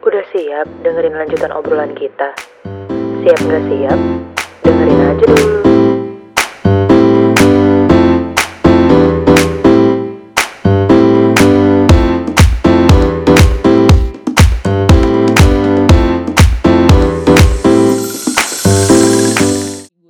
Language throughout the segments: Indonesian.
Udah siap dengerin lanjutan obrolan kita? Siap nggak siap? Dengerin aja dulu.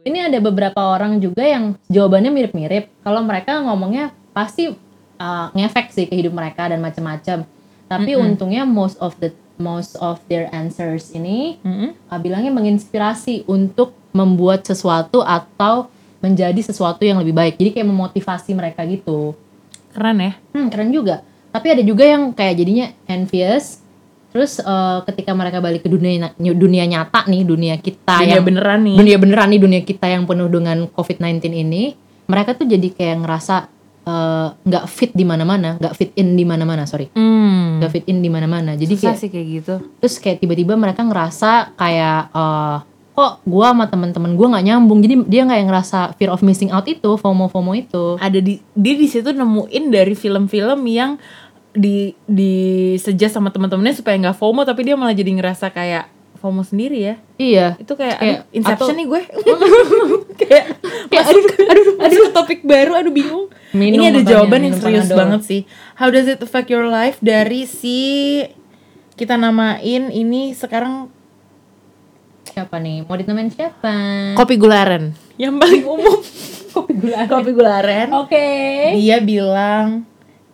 Ini ada beberapa orang juga yang jawabannya mirip-mirip. Kalau mereka ngomongnya pasti uh, ngefek sih ke hidup mereka dan macam-macam. Tapi untungnya most of the most of their answers ini uh, bilangnya menginspirasi untuk membuat sesuatu atau menjadi sesuatu yang lebih baik. Jadi kayak memotivasi mereka gitu. Keren ya. Hmm, keren juga. Tapi ada juga yang kayak jadinya envious. Terus eh, ketika mereka balik ke dunia dunia nyata nih, dunia kita Dunia yang beneran nih. dunia beneran nih, dunia kita yang penuh dengan COVID-19 ini, mereka tuh jadi kayak ngerasa eh, nggak fit di mana-mana, nggak fit in di mana-mana, sorry, Hmm. nggak fit in di mana-mana. Jadi Susah kayak sih kayak gitu. terus kayak tiba-tiba mereka ngerasa kayak eh, kok gua sama teman-teman gua nggak nyambung. Jadi dia nggak yang ngerasa fear of missing out itu, FOMO FOMO itu. Ada di dia di situ nemuin dari film-film yang di di suggest sama teman-temannya supaya nggak FOMO tapi dia malah jadi ngerasa kayak FOMO sendiri ya. Iya. Itu kayak, Kayak, aduh, Inception atau- nih gue. kayak Kayak, masuk, aduh, masuk ke topik baru, aduh bingung. Minum Ini ada jawaban yang minum serius Panadol. banget sih. How does it affect your life dari si kita namain ini sekarang Siapa nih? Mau ditemenin siapa? kopi gularen. Yang paling umum kopi gula. kopi gularen. Oke. Dia bilang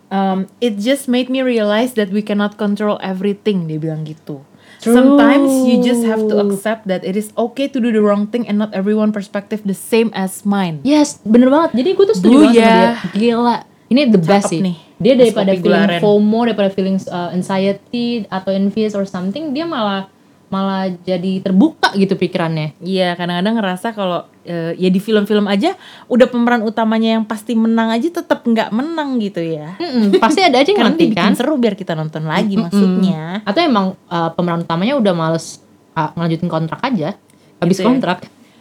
um, it just made me realize that we cannot control everything. Dia bilang gitu. Sometimes you just have to accept that it is okay to do the wrong thing and not everyone perspective the same as mine. Yes, bener banget. Jadi gue tuh setuju banget sama dia. Gila. Ini the best Cakep sih. nih. Dia daripada feeling. FOMO, daripada feeling uh, anxiety atau envious or something, dia malah malah jadi terbuka gitu pikirannya. Iya, kadang-kadang ngerasa kalau eh, ya di film-film aja udah pemeran utamanya yang pasti menang aja tetap nggak menang gitu ya. Mm-mm, pasti ada aja yang nanti kan. seru biar kita nonton lagi maksudnya. Atau emang uh, pemeran utamanya udah males uh, ngelanjutin kontrak aja. Habis Gitu ya. kontrak.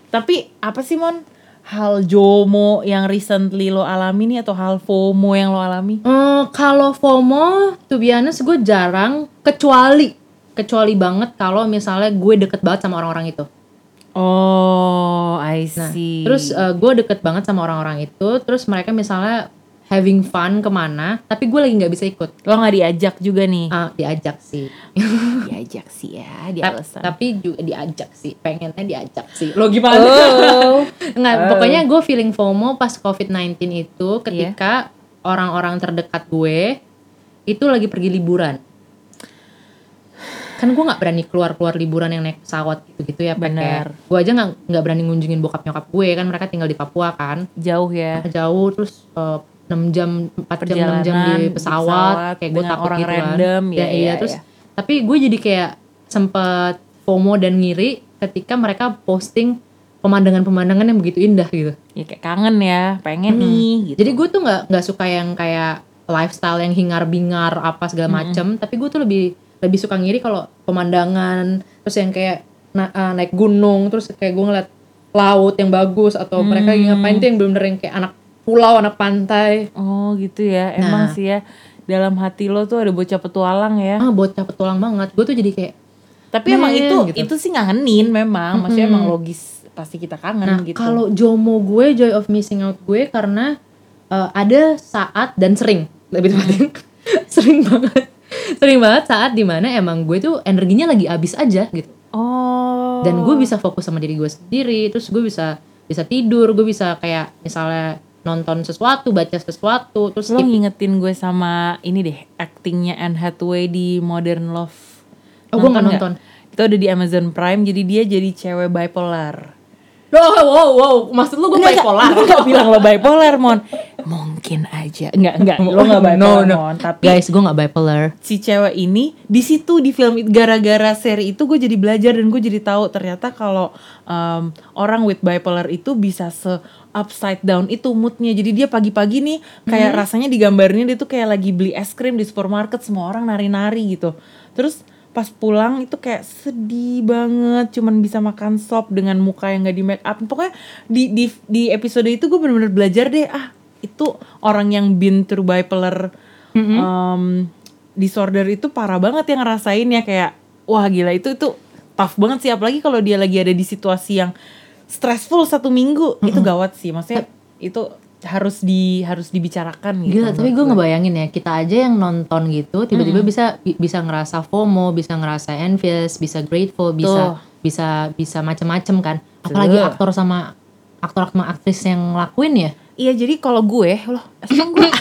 Tapi apa sih Mon? Hal JOMO yang recently lo alami nih atau hal FOMO yang lo alami? Eh, kalau FOMO, to be honest, gue jarang kecuali kecuali banget kalau misalnya gue deket banget sama orang-orang itu. Oh, I Nah, see. terus uh, gue deket banget sama orang-orang itu, terus mereka misalnya having fun ke mana, tapi gue lagi nggak bisa ikut. lo nggak diajak juga nih? Ah, diajak sih. diajak sih ya, di Ta- alasan. tapi juga diajak sih, pengennya diajak sih. Lo gimana? Oh. Nggak, Oh. pokoknya gue feeling FOMO pas COVID-19 itu ketika orang-orang terdekat gue itu lagi pergi liburan. Kan gue nggak berani keluar-keluar liburan yang naik pesawat gitu-gitu ya. Bener. Gue aja nggak nggak berani ngunjungin bokap nyokap gue kan mereka tinggal di Papua kan. Jauh ya. Jauh terus 6 jam 4 jam 6 jam di di pesawat, pesawat kayak gue takut orang gitu kan. random, ya, iya ya, terus ya. tapi gue jadi kayak sempet FOMO dan ngiri ketika mereka posting pemandangan-pemandangan yang begitu indah gitu. Ya kayak kangen ya, pengen nih gitu. Jadi gue tuh nggak nggak suka yang kayak lifestyle yang hingar-bingar apa segala macem, tapi gue tuh lebih lebih suka ngiri kalau pemandangan terus yang kayak na- eh, naik gunung terus kayak gue ngeliat laut yang bagus atau mereka lagi ngapain tuh yang bener-bener yang kayak anak pulau anak pantai Oh gitu ya, emang Nah. sih ya dalam hati lo tuh ada bocah petualang ya. ah bocah petualang banget gue tuh jadi kayak Tapi emang itu gitu. itu sih ngangenin memang, maksudnya emang logis pasti kita kangen nah gitu. kalau jomo gue joy of missing out gue karena eh, ada saat dan sering lebih tepatnya sering banget sering banget saat di mana emang gue tuh energinya lagi habis aja gitu oh. dan gue bisa fokus sama diri gue sendiri terus gue bisa bisa tidur gue bisa kayak misalnya nonton sesuatu baca sesuatu terus lo skip ngingetin gue sama ini deh actingnya Anne Hathaway di Modern Love. Oh, gue nggak nggak? nonton. Itu ada di Amazon Prime, jadi dia jadi cewek bipolar. Wow wow wow maksud lu gue bipolar Gue gak bilang lo bipolar, Mon. Mungkin aja. Enggak, enggak. Lo gak bipolar, No, no. Mon. Tapi guys gue nggak bipolar si cewek ini di situ di film itu gara-gara seri itu gue jadi belajar dan gue jadi tahu ternyata kalau um, orang with bipolar itu bisa se upside down itu moodnya jadi dia pagi-pagi nih kayak rasanya digambarnya dia tuh kayak lagi beli es krim di supermarket semua orang nari-nari gitu terus pas pulang itu kayak sedih banget cuman bisa makan sop dengan muka yang gak di make up. Pokoknya di di di episode itu gue bener-bener belajar deh ah itu orang yang been through bipolar um, disorder itu parah banget yang ngerasain ya kayak wah gila itu itu tough banget sih. Apalagi kalau dia lagi ada di situasi yang stressful satu minggu itu gawat sih. Maksudnya itu harus di harus dibicarakan gitu Gila, tapi gue ngebayangin ya, kita aja yang nonton gitu, tiba-tiba bisa bi- bisa ngerasa FOMO, bisa ngerasa envious, bisa grateful, bisa Tuh. bisa bisa macem-macem kan. Apalagi Tuh. aktor sama aktor sama aktris yang ngelakuin ya. iya jadi kalau gue loh gue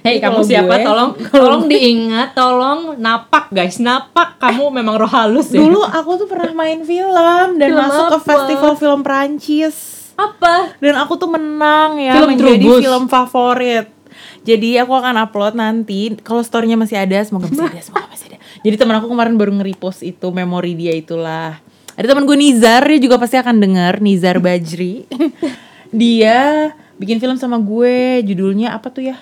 Hei, kamu siapa? gue- tolong tolong diingat, tolong napak guys, napak. Kamu memang roh halus ya. dulu aku tuh pernah main film dan Film masuk ke apa? festival film Prancis apa? dan aku tuh menang ya Film menjadi Trubus. film favorit. Jadi aku akan upload nanti kalau storynya masih ada semoga masih ada semoga masih ada. Jadi teman aku kemarin baru nge-repost itu memori dia itulah. Ada teman gue Nizar dia juga pasti akan denger Nizar Bajri. Dia bikin film sama gue judulnya apa tuh ya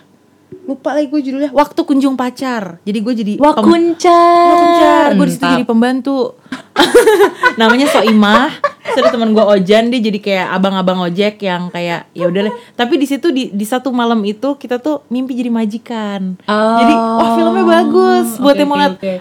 lupa lagi gue judulnya waktu kunjung pacar jadi gue jadi pem- Wakuncar. Wakuncar, gue di situ jadi pembantu. Namanya Soimah. Terus teman gue Ojan, dia jadi kayak abang-abang ojek yang kayak ya udah deh. Tapi di situ di, di satu malam itu kita tuh mimpi jadi majikan. Jadi wah filmnya bagus. Buat Oke, yang mau liat oke.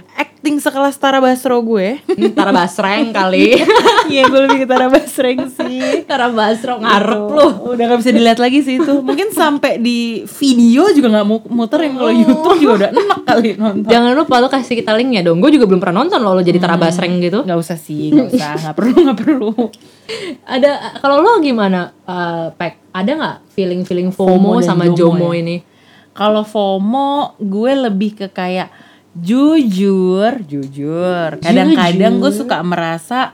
Acting sekelas Tara Basro gue. Hmm, Tara Basreng kali. Iya gue lebih ke Tara Basreng sih. Tara Basro ngarep Gitu. lu. Udah gak bisa dilihat lagi sih itu. Mungkin sampai di video juga nggak mu- muterin kalau YouTube juga udah enak kali nonton. Jangan lupa lu kasih kita linknya dong. Gue juga belum pernah nonton loh lo jadi Tara Basreng gitu. Nggak usah sih, nggak usah, nggak perlu, nggak perlu. Ada kalau lo gimana, uh, Pek? Ada nggak feeling-feeling FOMO, FOMO sama JOMO JOMO ya? ini? Kalau FOMO, gue lebih ke kayak jujur, jujur. Kadang-kadang gue suka merasa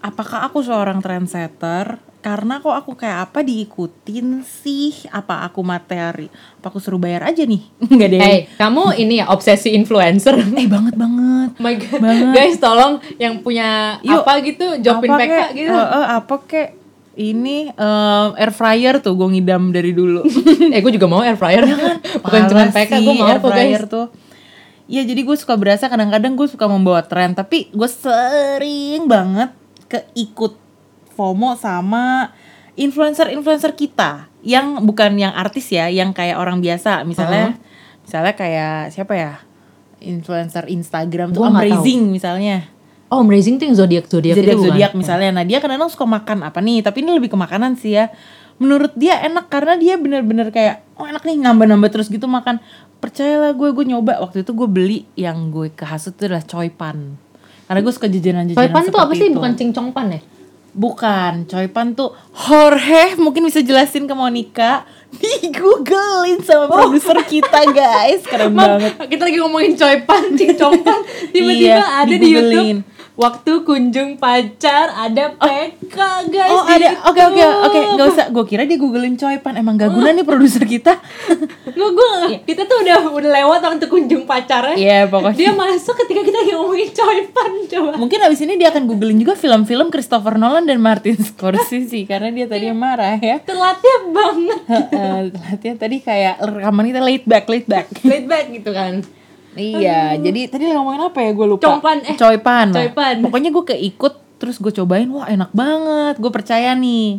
apakah aku seorang trendsetter? Karena kok aku kayak apa diikutin sih? Apa aku materi? Apa aku suruh bayar aja nih? Enggak deh. Hey, kamu ini ya obsesi influencer. Eh banget banget. Oh my god. Banget. Guys, tolong yang punya Yuk, apa gitu, jawabin Apa PK kek? gitu. Eh, eh, apa kek? Ini em, air fryer tuh gue ngidam dari dulu. eh, gue juga mau air fryer. Bukan cuma PK, gue mau air fryer guys. tuh. Iya jadi gue suka berasa kadang-kadang gue suka membawa tren tapi gue sering banget keikut FOMO sama influencer-influencer kita yang bukan yang artis ya, yang kayak orang biasa. Misalnya misalnya kayak siapa ya? Influencer Instagram tuh Amazing misalnya. Oh, amazing tuh yang zodiak zodiak Zodiak bukan? zodiak misalnya. Nah, dia kadang-kadang suka makan apa nih, tapi ini lebih ke makanan sih ya. Menurut dia enak karena dia bener-bener kayak oh enak nih nambah-nambah terus gitu makan. Percayalah gue gue nyoba waktu itu gue beli yang gue kehasut itu adalah choy pan. Karena gue suka jajanan-jajanan Soy pan tuh apa sih? itu. Bukan cincong pan ya? Bukan, choy pan tuh Jorge mungkin bisa jelasin ke Monica. Di googlein sama produser kita guys, keren Mam, banget. kita lagi ngomongin coy pan, cincong pan, tiba-tiba Iya, ada di di-googlein. YouTube. Waktu kunjung pacar ada PK guys. Oh ada, oke oke oke, nggak usah. Gue kira dia googlein choy pan, emang gak guna nih produser kita. Gue gue kita tuh udah udah lewat waktu kunjung pacarnya. Iya pokoknya. Dia masuk ketika kita ngomongin coy pan coba. Mungkin abis ini dia akan googling juga film-film Christopher Nolan dan Martin Scorsese karena dia tadi yang marah ya. Telatnya banget. Heeh, Latihan tadi kayak rekaman kita late back, late back. Late back gitu kan. Iya, jadi tadi ngomongin apa ya gue lupa. Compan, eh. Coy pan. Coy pan. Pokoknya gue keikut terus gue cobain, wah enak banget, gue percaya nih.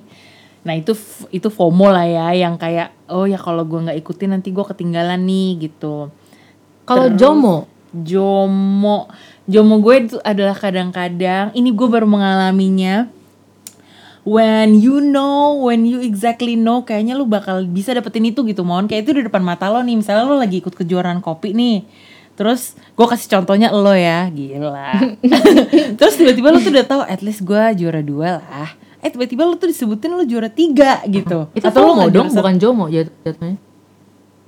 Nah itu itu FOMO lah ya, yang kayak oh ya kalau gue nggak ikutin nanti gue ketinggalan nih gitu. Kalau Jomo, Jomo Jomo gue itu adalah kadang-kadang ini gue baru mengalaminya when you know when you exactly know kayaknya lu bakal bisa dapetin itu gitu mohon kayak itu di depan mata lo nih misalnya lo lagi ikut kejuaraan kopi nih terus gue kasih contohnya lo ya gila. Terus tiba-tiba lo tuh udah tahu at least gue juara dua lah. Eh tiba-tiba lo tuh disebutin lo juara tiga gitu. Itu lo FOMO nggak dong, bukan Jomo jat- jatuhnya.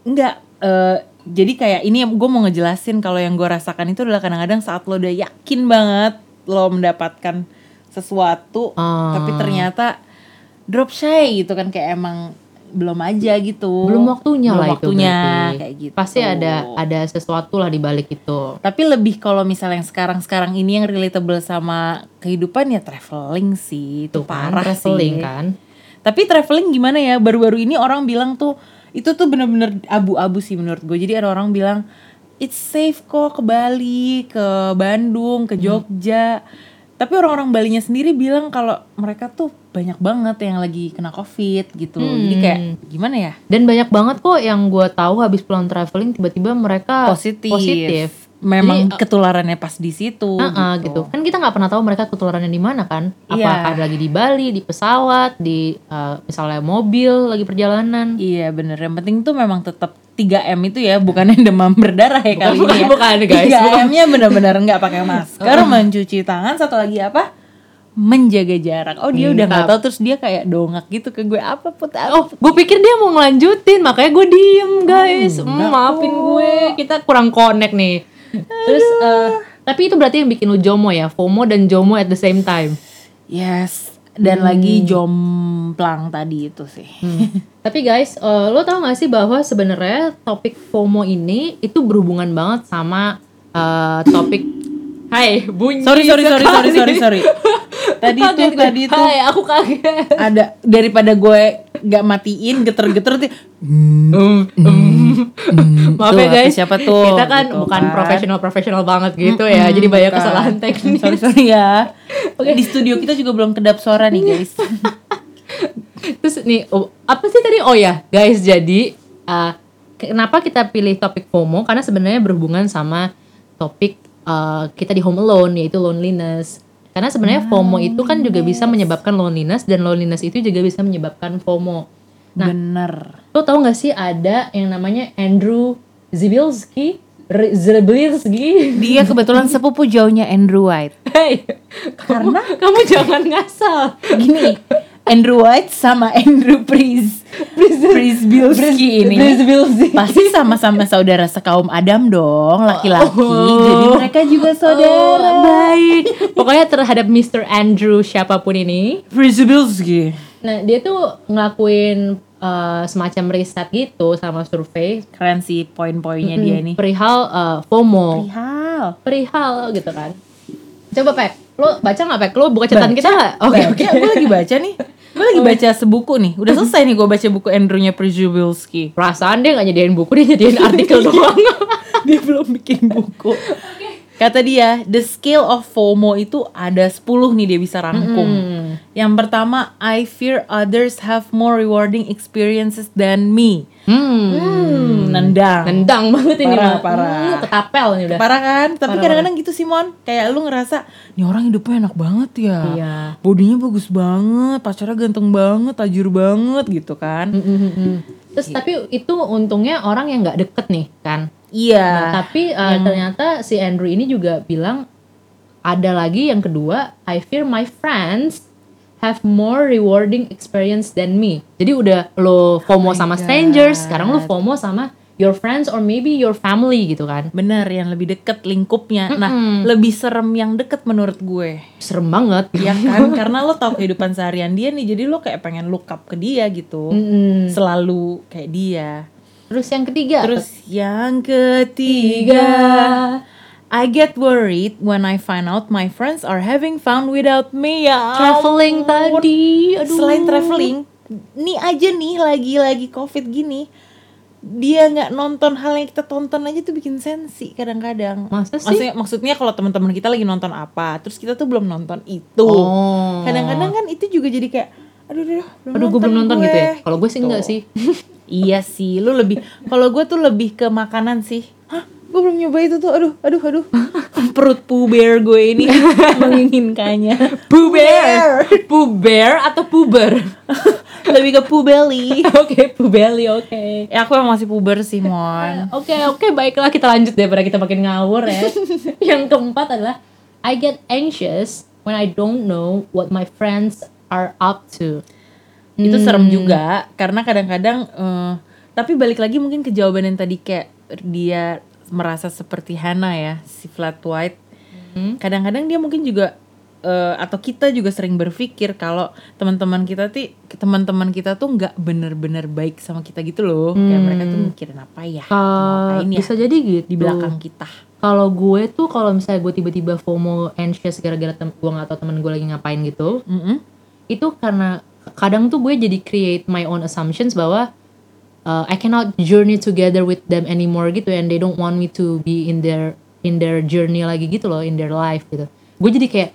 Enggak, eh, jadi kayak ini yang gue mau ngejelasin kalau yang gue rasakan itu adalah kadang-kadang saat lo udah yakin banget lo mendapatkan sesuatu, Ah. tapi ternyata drop shy gitu kan kayak emang belum aja gitu. Belum waktunya Belum lah itu waktunya, berarti. kayak gitu. Pasti ada ada sesuatu lah di balik itu. Tapi lebih kalau misalnya yang sekarang-sekarang ini yang relatable sama kehidupan ya traveling sih, itu Tuh kan, parah traveling sih. kan. Tapi traveling gimana ya? Baru-baru ini orang bilang tuh itu tuh bener-bener abu-abu sih menurut gue. Jadi ada orang bilang it's safe kok ke Bali, ke Bandung, ke Jogja. Tapi orang-orang Balinya sendiri bilang kalau mereka tuh banyak banget yang lagi kena covid gitu. Jadi kayak gimana ya? Dan banyak banget kok yang gue tahu habis pulang traveling tiba-tiba mereka Positif. positif. Memang Jadi, ketularannya pas di situ Uh-uh, gitu. Kan kita nggak pernah tahu mereka ketularannya di mana kan? Apa Iya. lagi di Bali, di pesawat, di uh, misalnya mobil lagi perjalanan. Iya bener, yang penting tuh memang tetap 3M itu ya, bukan yang demam berdarah ya kali Bukan, ini ya. bukan, guys. 3M-nya benar-benar nggak pakai masker, mencuci tangan, satu lagi apa? Menjaga jarak. Oh dia udah nggak tahu terus dia kayak dongak gitu ke gue apa put Oh, gue pikir dia mau ngelanjutin, makanya gue diem guys. Hmm, enggak maafin gue, kita kurang connect nih. Terus, uh, tapi itu berarti yang bikin lu jomo ya, FOMO dan jomo at the same time. Yes, dan lagi jomplang tadi itu sih. Tapi guys, uh, lo tau gak sih bahwa sebenarnya topik FOMO ini itu berhubungan banget sama uh, topik Hai, bunyi Sorry sorry sorry sorry sorry sorry. Tadi gue. tadi tuh Hai, aku kaget. ada daripada gue nggak matiin geter-geter tuh Maaf Tuh, ya guys, siapa tuh, kita kan gitu bukan kan. profesional-profesional banget gitu ya, jadi banyak Bukan. kesalahan teknis. Sorry sorry ya. Oke di studio kita juga belum kedap suara nih guys. Terus nih, oh, apa sih tadi? Oh ya, guys, jadi uh, kenapa kita pilih topik FOMO? Karena sebenarnya berhubungan sama topik uh, kita di home alone, yaitu loneliness. Karena sebenarnya FOMO itu kan juga bisa menyebabkan loneliness dan loneliness itu juga bisa menyebabkan FOMO. Nah, Bener. lo tau gak sih ada yang namanya Andrew Zibilski? Zibilski? Dia kebetulan sepupu jauhnya Andrew White. Hey, kamu, kamu jangan ngasal. Gini, Andrew White sama Andrew Priz Prizbilski ini Zibilski. pasti sama-sama saudara sekaum Adam dong, laki-laki. Oh. Jadi mereka juga saudara. Oh, baik. Pokoknya terhadap Mr. Andrew siapa pun ini, Prizbilski. nah dia tuh ngelakuin uh, semacam riset gitu sama survei Keren sih poin-poinnya dia ini. perihal uh, FOMO, Perihal. perihal gitu kan. Coba Pek, lo baca nggak Pek? Lo buka catatan kita nggak? Oke oke. Gue lagi baca nih. Gue lagi baca sebuku nih. Udah selesai nih gue baca buku Andrewnya Prizbilski. Perasaan dia nggak nyediain buku, dia nyediain artikel doang. dia belum bikin buku. Kata dia, the scale of FOMO itu ada 10 nih dia bisa rangkum. Yang pertama, I fear others have more rewarding experiences than me. Hmm, Hmm, nendang. nendang banget ini Parah, mah. parah. Hmm, ketapel nih udah. Parah kan? Tapi kadang-kadang gitu Simon, kayak lu ngerasa, nih orang hidupnya enak banget ya. Iya. Bodinya bagus banget, pacarnya ganteng banget, tajir banget gitu kan. Mm-mm-mm. Terus tapi itu untungnya orang yang nggak deket nih kan. Iya. Nah, tapi uh, ternyata si Andrew ini juga bilang ada lagi yang kedua, I fear my friends have more rewarding experience than me. Jadi udah lo FOMO Oh sama God. strangers, sekarang lo FOMO sama your friends or maybe your family gitu kan. Bener, yang lebih deket lingkupnya. Nah, lebih serem yang deket menurut gue. Serem banget. Ya kan, karena lo tau kehidupan seharian dia nih, jadi lo kayak pengen look up ke dia gitu. Mm-mm. Selalu kayak dia. Terus yang ketiga, Terus yang ketiga, I get worried when I find out my friends are having fun without me ya. traveling ampun. tadi. Aduh. Selain traveling, nih aja nih lagi-lagi covid gini, dia nggak nonton hal yang kita tonton aja tuh bikin sensi kadang-kadang. Masa sih? Maksudnya, maksudnya kalau teman-teman kita lagi nonton apa, terus kita tuh belum nonton itu. Oh. Kadang-kadang kan itu juga jadi kayak, aduh, aduh, belum Aduh, gue belum nonton gitu ya. Kalau gue sih Tuh. enggak sih. Iya sih, lu lebih kalau gue tuh lebih ke makanan sih. Hah, gue belum nyoba itu tuh. Aduh, aduh, aduh. Perut puber gue ini menginginkannya. Puber. Puber atau puber? lebih ke pubeli. Oke, pubeli, oke. Ya aku emang masih puber sih, Mon. Oke, oke, baiklah kita lanjut daripada kita makin ngawur ya. Yang keempat adalah I get anxious when I don't know what my friends are up to. Itu serem juga karena kadang-kadang eh, tapi balik lagi mungkin ke jawaban yang tadi kayak dia merasa seperti Hana ya, si flat white. Kadang-kadang dia mungkin juga eh, atau kita juga sering berpikir kalau teman-teman kita tuh teman-teman kita tuh nggak bener-bener baik sama kita gitu loh. Kayak mereka tuh mikirin apa ya? Uh, ngapain ya bisa jadi gitu. di belakang kita. Kalau gue tuh kalau misalnya gue tiba-tiba FOMO anxious gara-gara gue gak tau temen gue lagi ngapain gitu, Mm-mm. itu karena kadang tuh gue jadi create my own assumptions bahwa uh, I cannot journey together with them anymore gitu and they don't want me to be in their in their journey lagi gitu loh in their life gitu. Gue jadi kayak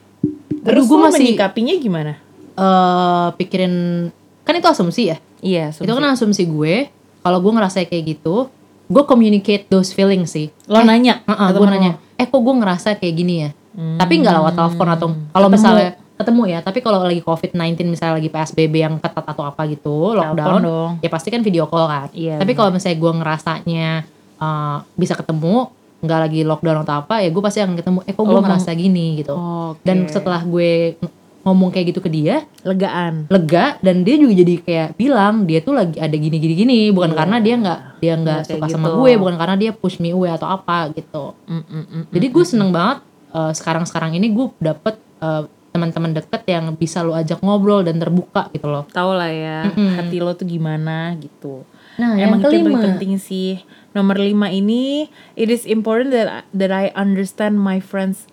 Terus gue masih menyikapinya gimana? uh, pikirin kan itu asumsi ya. Iya, Itu kan asumsi gue. Kalau gue ngerasa kayak gitu, gue communicate those feelings sih Lo nanya ke gue temen nanya eh kok gue ngerasa kayak gini ya tapi nggak lewat telepon atau kalau misalnya ketemu ya. Tapi kalau lagi covid 19 misalnya lagi psbb yang ketat atau apa gitu lockdown dong. ya pasti kan video call kan. Iya, tapi kalau misalnya gue ngerasanya uh, bisa ketemu nggak lagi lockdown atau apa ya gue pasti akan ketemu eh kok gue mau- ngerasa gini? gitu. Oke. dan setelah gue ng- ngomong kayak gitu ke dia legaan. lega dan dia juga jadi kayak bilang dia tuh lagi ada gini gini gini bukan karena dia nggak dia nggak Iya, kayak suka sama gitu. gue bukan karena dia push me away atau apa gitu. Mm, mm, mm, jadi gue seneng banget sekarang sekarang ini gue dapet uh, teman-teman deket yang bisa lo ajak ngobrol dan terbuka gitu loh tau lah ya hati lo tuh gimana gitu nah Emang yang itu kelima paling penting sih. Nomor lima ini, it is important that that I understand my friends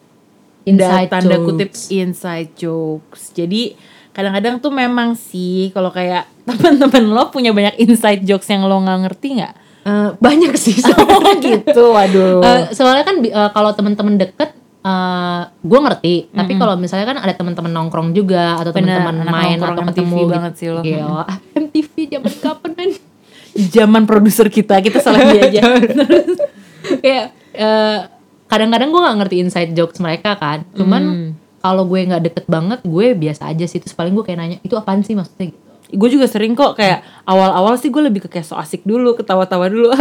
Inside da- tanda jokes. kutip inside jokes. Jadi kadang-kadang tuh memang sih kalau kayak teman-teman lo punya banyak inside jokes yang lo nggak ngerti nggak? Eh, banyak sih Oh gitu, waduh. Eh, soalnya kan bi- eh, kalau teman-teman deket eh gue ngerti tapi kalau misalnya kan ada teman-teman nongkrong juga atau teman-teman main atau MTV ketemu gitu. banget sih lo. Gila, MTV zaman kapan men? Zaman produser kita, kita salah dia aja. kayak eh, kadang-kadang gue nggak ngerti inside jokes mereka kan. Cuman Hmm. kalau gue nggak deket banget gue biasa aja sih. Terus paling gue kayak nanya itu apaan sih maksudnya? Gitu. Gue juga sering kok kayak awal-awal sih gue lebih ke kayak so asik dulu ketawa-tawa dulu.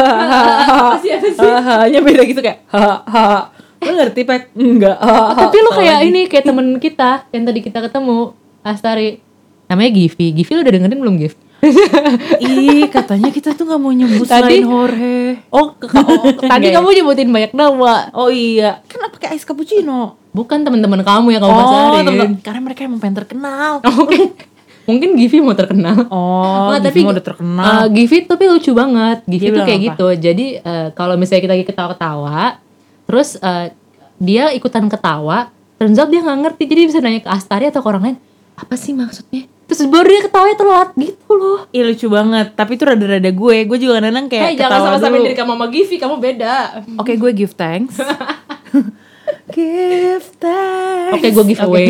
Hanya beda gitu kayak hahaha lo ngerti pek enggak tapi lu kayak ini kayak temen kita yang tadi kita ketemu Astari namanya Givi Givi lu udah dengerin belum Giv? ih katanya kita tuh nggak mau nyebut Tadi- selain Jorge Oh, oh, tadi ya? kamu nyebutin banyak nama. oh iya kenapa pakai es cappuccino Bukan teman-teman kamu yang kamu oh pasarin. temen- karena mereka emang pengen terkenal Oke. Mungkin Givi mau terkenal. oh Nggak, tapi udah terkenal uh, Givi tapi lucu banget. Givi Dia tuh kayak apa? gitu. Jadi uh, kalau misalnya kita lagi ketawa-ketawa, terus uh, dia ikutan ketawa, turns out dia nggak ngerti. Jadi bisa nanya ke Astari atau ke orang lain, apa sih maksudnya? Terus baru dia ketawanya telat gitu loh. Ih lucu banget, tapi itu rada-rada gue. Gue juga kadang Hey, kayak jangan ketawa sama-sama diri kamu sama Givi, kamu beda. Oke, gue give thanks. give thanks. Oke, gue giveaway.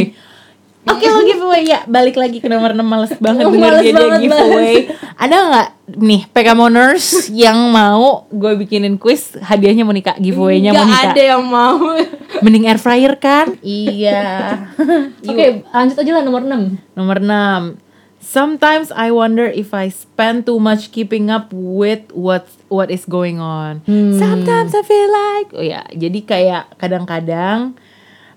Oke, lo giveaway ya. Balik lagi ke nomor 6 males banget Oh, males dia, dia giveaway. Ada nggak nih Pegamoners yang mau gue bikinin quiz hadiahnya Monica giveaway-nya Nggak Monica. ada yang mau. Mending air fryer kan? iya. Oke, lanjut aja lah nomor 6. Nomor 6. Sometimes I wonder if I spend too much keeping up with what what is going on. Sometimes I feel like oh ya, jadi kayak kadang-kadang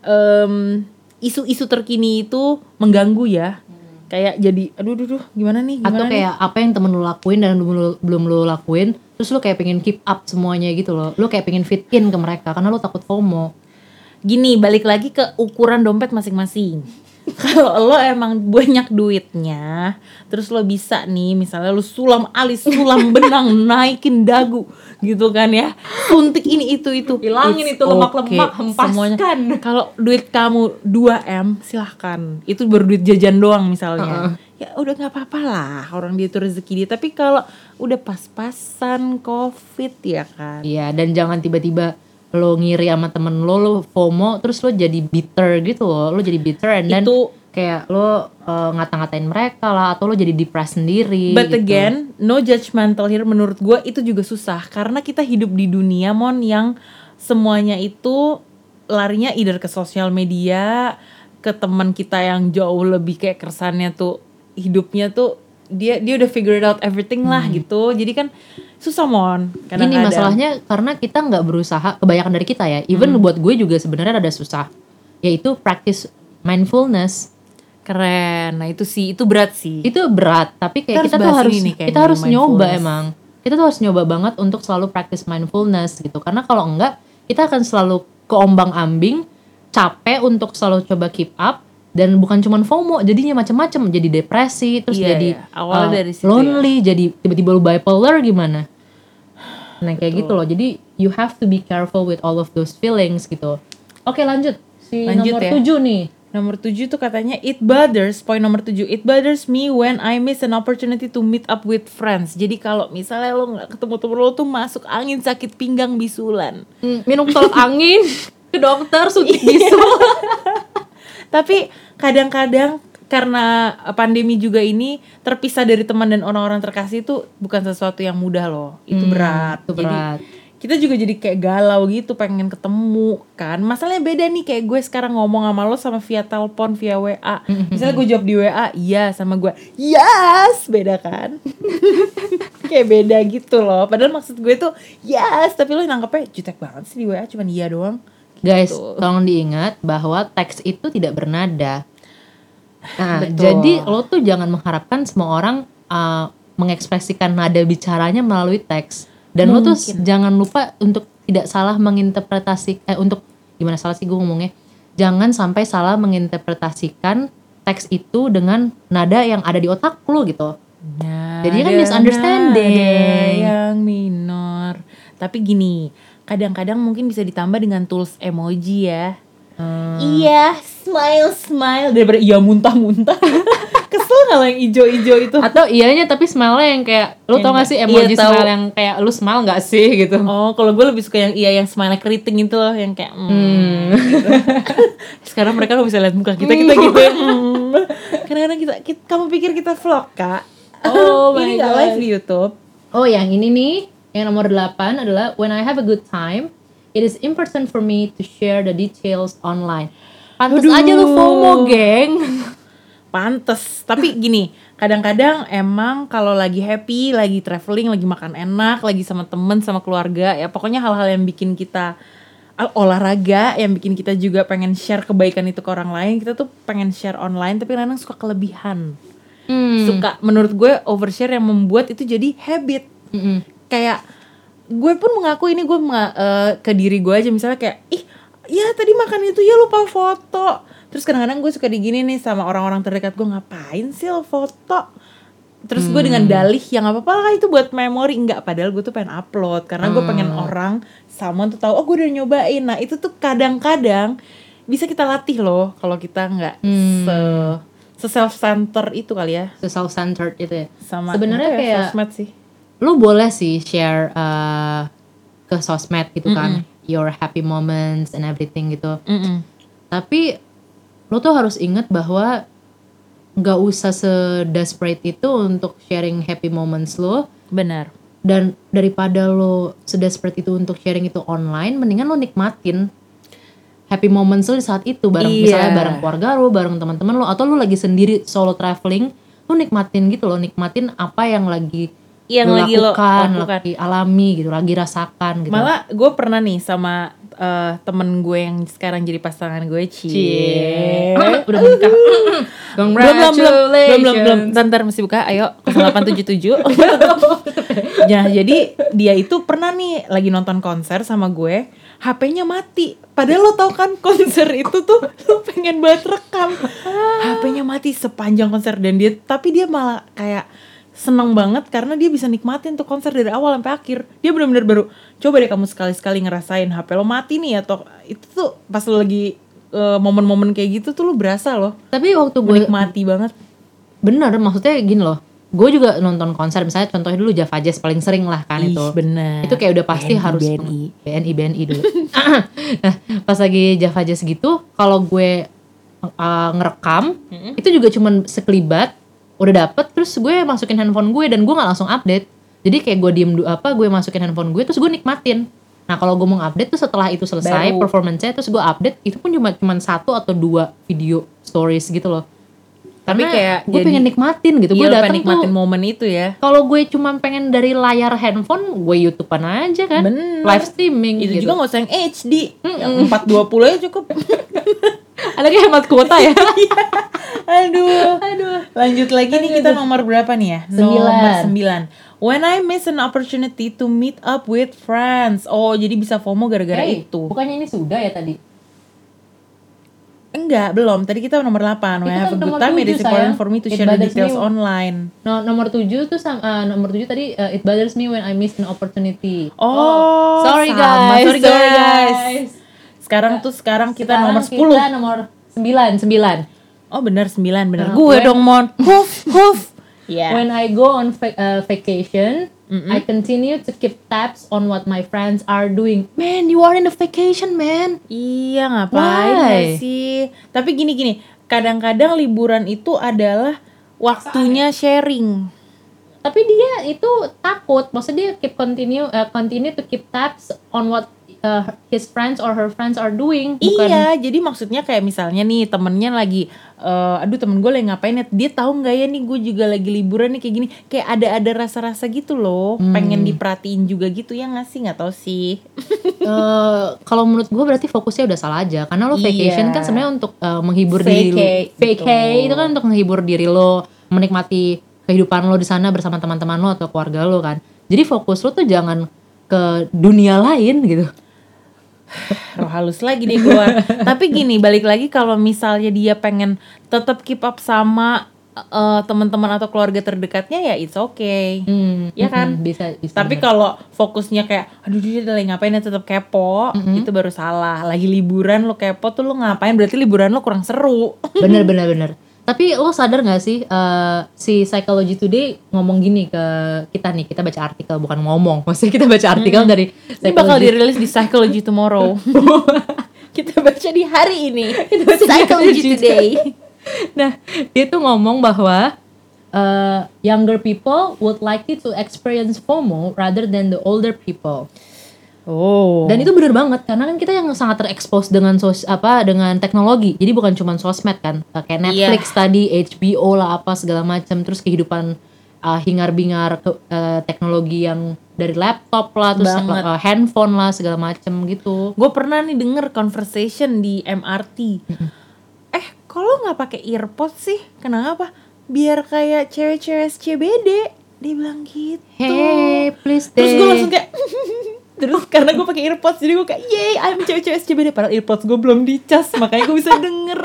em, isu-isu terkini itu mengganggu ya. Kayak jadi aduh aduh, aduh gimana nih? Gimana atau nih? kayak apa yang temen lu lakuin dan belum lu, belum lu lakuin terus lu kayak pengen keep up semuanya gitu loh lu kayak pengen fit in ke mereka karena lu takut FOMO gini balik lagi ke ukuran dompet masing-masing kalau lo emang banyak duitnya terus lo bisa nih misalnya lo sulam alis sulam benang naikin dagu gitu kan ya. Suntik ini itu itu. Hilangin It's itu lemak-lemak, hempaskan. Semuanya. kalau duit kamu 2 m silahkan. Itu baru duit jajan doang misalnya. Ya udah nggak apa-apa lah orang dia itu rezeki dia. Tapi kalau udah pas-pasan covid ya kan? Iya dan jangan tiba-tiba lo ngiri sama temen lo lo FOMO terus lo jadi bitter gitu loh lo jadi bitter and then Itu- kayak lo uh, ngata-ngatain mereka lah atau lo jadi depressed sendiri But gitu. again, no judgmental here menurut gue itu juga susah karena kita hidup di dunia mon yang semuanya itu larinya either ke sosial media, ke teman kita yang jauh lebih kayak keresannya tuh hidupnya tuh dia dia udah figure it out everything lah gitu. Jadi kan susah mon. Kadang-kadang. masalahnya karena kita nggak berusaha kebanyakan dari kita ya even Hmm. buat gue juga sebenarnya ada susah yaitu practice mindfulness keren. Nah itu sih itu berat sih. itu berat tapi kayak Kita kita, harus tuh harus ini kita harus nyoba emang kita tuh harus nyoba banget untuk selalu practice mindfulness gitu karena kalau enggak kita akan selalu keombang ambing capek untuk selalu coba keep up dan bukan cuman FOMO jadinya macam-macam jadi depresi terus Iya, jadi iya. Awalnya uh, dari situ ya. lonely jadi tiba-tiba lu bipolar gimana nah kayak gitu loh. Jadi you have to be careful with all of those feelings gitu. Oke lanjut. Si Lanjut nomor ya. tujuh nih. Nomor 7 tuh katanya it bothers, poin nomor 7, it bothers me when I miss an opportunity to meet up with friends. Jadi kalau misalnya lo nggak ketemu temen lo tuh masuk angin sakit pinggang bisulan. Hmm, minum tolak angin ke dokter suntik bisul. Tapi kadang-kadang karena pandemi juga ini terpisah dari teman dan orang-orang terkasih itu bukan sesuatu yang mudah loh. Itu Hmm, berat. itu Jadi, berat. kita juga jadi kayak galau gitu pengen ketemu kan masalahnya beda nih kayak gue sekarang ngomong sama lo sama via telepon via WA misalnya gue jawab di WA iya sama gue yes beda kan kayak beda gitu loh padahal maksud gue tuh yes tapi lo nangkepnya jutek banget sih di WA cuman iya doang Guys, Gitu. tolong diingat bahwa teks itu tidak bernada. Nah, Betul. jadi lo tuh jangan mengharapkan semua orang uh, mengekspresikan nada bicaranya melalui teks. Dan lo tuh jangan lupa untuk tidak salah menginterpretasi eh untuk gimana salah sih gue ngomongnya. Jangan sampai salah menginterpretasikan teks itu dengan nada yang ada di otak lo gitu. Jadi kan misunderstanding. nada yang minor tapi gini kadang-kadang mungkin bisa ditambah dengan tools emoji ya Hmm. Iya, smile smile daripada iya muntah-muntah. Kesel nggak lo yang ijo-ijo itu? Atau ianya tapi smile yang kayak lu Yang tau gak sih iya, emoji tahu. smile yang kayak lu smile gak sih gitu. Oh, kalau gue lebih suka yang iya yang smile keriting itu loh, yang kayak mm, Hmm. gitu. Sekarang mereka nggak bisa lihat muka kita kita gitu. ya, mm. Kadang-kadang kita, kita- kamu pikir kita vlog kak? Oh my Ini nggak God. live di YouTube. Oh yang ini nih yang nomor 8 adalah when I have a good time it is important for me to share the details online. Pantes Aduh. aja lu FOMO geng. Pantes, tapi gini, kadang-kadang emang kalau lagi happy, lagi traveling, lagi makan enak, lagi sama temen, sama keluarga, ya pokoknya hal-hal yang bikin kita al- olahraga, yang bikin kita juga pengen share kebaikan itu ke orang lain, kita tuh pengen share online, tapi kadang suka kelebihan. Hmm. Suka, menurut gue overshare yang membuat itu jadi habit. Mm-mm. Kayak gue pun mengaku ini gue eh, ke diri gue aja misalnya kayak ih ya tadi makan itu ya lupa foto. Terus kadang-kadang gue suka digini nih sama orang-orang terdekat gue ngapain sih lo foto? Terus gue dengan dalih yang apa apa lah itu buat memori. Enggak padahal gue tuh pengen upload karena gue pengen orang sama tuh tahu oh gue udah nyobain. Nah itu tuh kadang-kadang bisa kita latih loh kalau kita nggak se se self center itu kali ya. Self centered itu ya. sama Sebenarnya ya, kayak sosmed sih. lu boleh sih share uh, ke sosmed gitu kan your happy moments and everything gitu. Mm-mm. Tapi lo tuh harus ingat bahwa nggak usah se-desperate itu untuk sharing happy moments lo benar dan daripada lo se-desperate itu untuk sharing itu online mendingan lo nikmatin happy moments lo di saat itu bareng Iya. misalnya bareng keluarga lo bareng teman-teman lo atau lo lagi sendiri solo traveling lo nikmatin gitu lo nikmatin apa yang lagi Yang lo lagi lo lakukan, lakukan. lagi alami gitu lagi rasakan gitu. Malah gue pernah nih sama eh, temen gue yang sekarang jadi pasangan gue Cie. Udah menikah? Belum belum belum belum belum belum Ntar, ntar masih buka. Ayo 0877 ya jadi dia itu pernah nih lagi nonton konser sama gue. HP-nya mati. Padahal lo tau kan konser itu tuh lo pengen banget rekam. HP-nya mati sepanjang konser dan dia tapi dia malah kayak seneng banget karena dia bisa nikmatin tuh konser dari awal sampai akhir. Dia benar-benar baru coba deh kamu sekali-sekali ngerasain HP lo mati nih atau itu tuh pas lo lagi eh, momen-momen kayak gitu tuh lo berasa loh. Tapi waktu gue menikmati banget. Bener maksudnya gini loh. Gue juga nonton konser misalnya contohnya dulu Java Jazz paling sering lah kan Ih, itu. bener. itu kayak udah pasti BNI, harus BNI. BNI BNI dulu. Nah pas lagi Java Jazz gitu kalau gue uh, ngerekam itu juga cuman sekelibat udah dapet terus gue masukin handphone gue dan gue nggak langsung update jadi kayak gue diem apa gue masukin handphone gue terus gue nikmatin nah kalau gue mau update tuh setelah itu selesai Baru. performance-nya terus gue update itu pun cuma cuman satu atau dua video stories gitu loh Tapi Karena kayak gue jadi- pengen nikmatin gitu Iya, gue lo datang nikmatin tuh momen itu ya. kalau gue cuma pengen dari layar handphone gue youtubean aja kan Bener. live streaming Itu gitu. juga gak usah yang HD. Yang 420 aja cukup. ada kayak hemat kuota ya Aduh. Aduh. Lanjut lagi nih kita nomor berapa nih ya? Sembilan. Nomor 9. When I miss an opportunity to meet up with friends. Oh, jadi bisa FOMO gara-gara Hey, itu. bukannya ini sudah ya tadi Enggak, belum. Tadi kita nomor 8. When I have a good nomor time, it is important for me to It share the details me. online. no, nomor 7 tuh sama uh, nomor 7 tadi uh, it bothers me when I miss an opportunity Oh, sorry sama. guys Sorry guys. Sekarang tuh sekarang kita Sekarang nomor 10. kita nomor 9 9 Oh benar 9 benar. Nah, Gue dong Mon. Huf huf. Iya. when I go on va- uh, vacation I continue to keep tabs on what my friends are doing. Man, you are in a vacation, man. Iya ngapain Why? sih? Tapi gini-gini, kadang-kadang liburan itu adalah waktunya sharing. Tapi dia itu takut, maksudnya dia keep continue uh, continue to keep tabs on what uh, his friends or her friends are doing. Bukan, Iya, jadi maksudnya kayak misalnya nih temennya lagi, eh, aduh temen gue lagi ngapain ya? Dia tahu nggak ya nih gue juga lagi liburan nih kayak gini. Kayak ada ada rasa-rasa gitu loh, Hmm. pengen diperhatiin juga gitu ya nggak sih? Nggak tahu sih. Eh, kalau menurut gue berarti fokusnya udah salah aja karena lo vacation Iya. kan sebenarnya untuk eh, menghibur diri lo. Vacay, betul. itu kan untuk menghibur diri lo, menikmati kehidupan lo di sana bersama teman-teman lo atau keluarga lo kan. Jadi fokus lo tuh jangan ke dunia lain gitu. Roh halus lagi deh keluar. Tapi gini, balik lagi kalau misalnya dia pengen tetap keep up sama eh, teman-teman atau keluarga terdekatnya ya it's okay. Hmm, Iya kan? mm-mm, bisa bisa. Tapi kalau fokusnya kayak aduh dia lagi ngapain ya tetap kepo, itu baru salah. Lagi liburan lo kepo tuh lo ngapain? Berarti liburan lo kurang seru. bener bener bener. Tapi lo sadar gak sih eh, si Psychology Today ngomong gini ke kita nih, kita baca artikel bukan ngomong, maksudnya kita baca artikel dari Ini bakal dirilis di Psychology Tomorrow. Kita baca di hari ini. Psychology Today. Nah, dia tuh ngomong bahwa uh, younger people would likely to experience FOMO rather than the older people. Oh. Dan itu bener banget karena kan kita yang sangat terekspos dengan sos apa dengan teknologi. Jadi bukan cuma sosmed kan, Uh, kayak Netflix tadi, HBO lah apa segala macam, terus kehidupan uh, hingar-bingar ke- uh, teknologi yang dari laptop lah, terus Banget. uh, handphone lah segala macam gitu. gue pernah nih denger conversation di MRT. Eh, kalau nggak pakai earpods sih, kenapa? Biar kayak cewek-cewek SCBD. Dia bilang gitu. Hey, please Terus gue langsung kayak Terus karena gue pakai earpods jadi gue kayak yay I'm cewek-cewek SCBD padahal earpods gue belum dicas makanya gue bisa denger.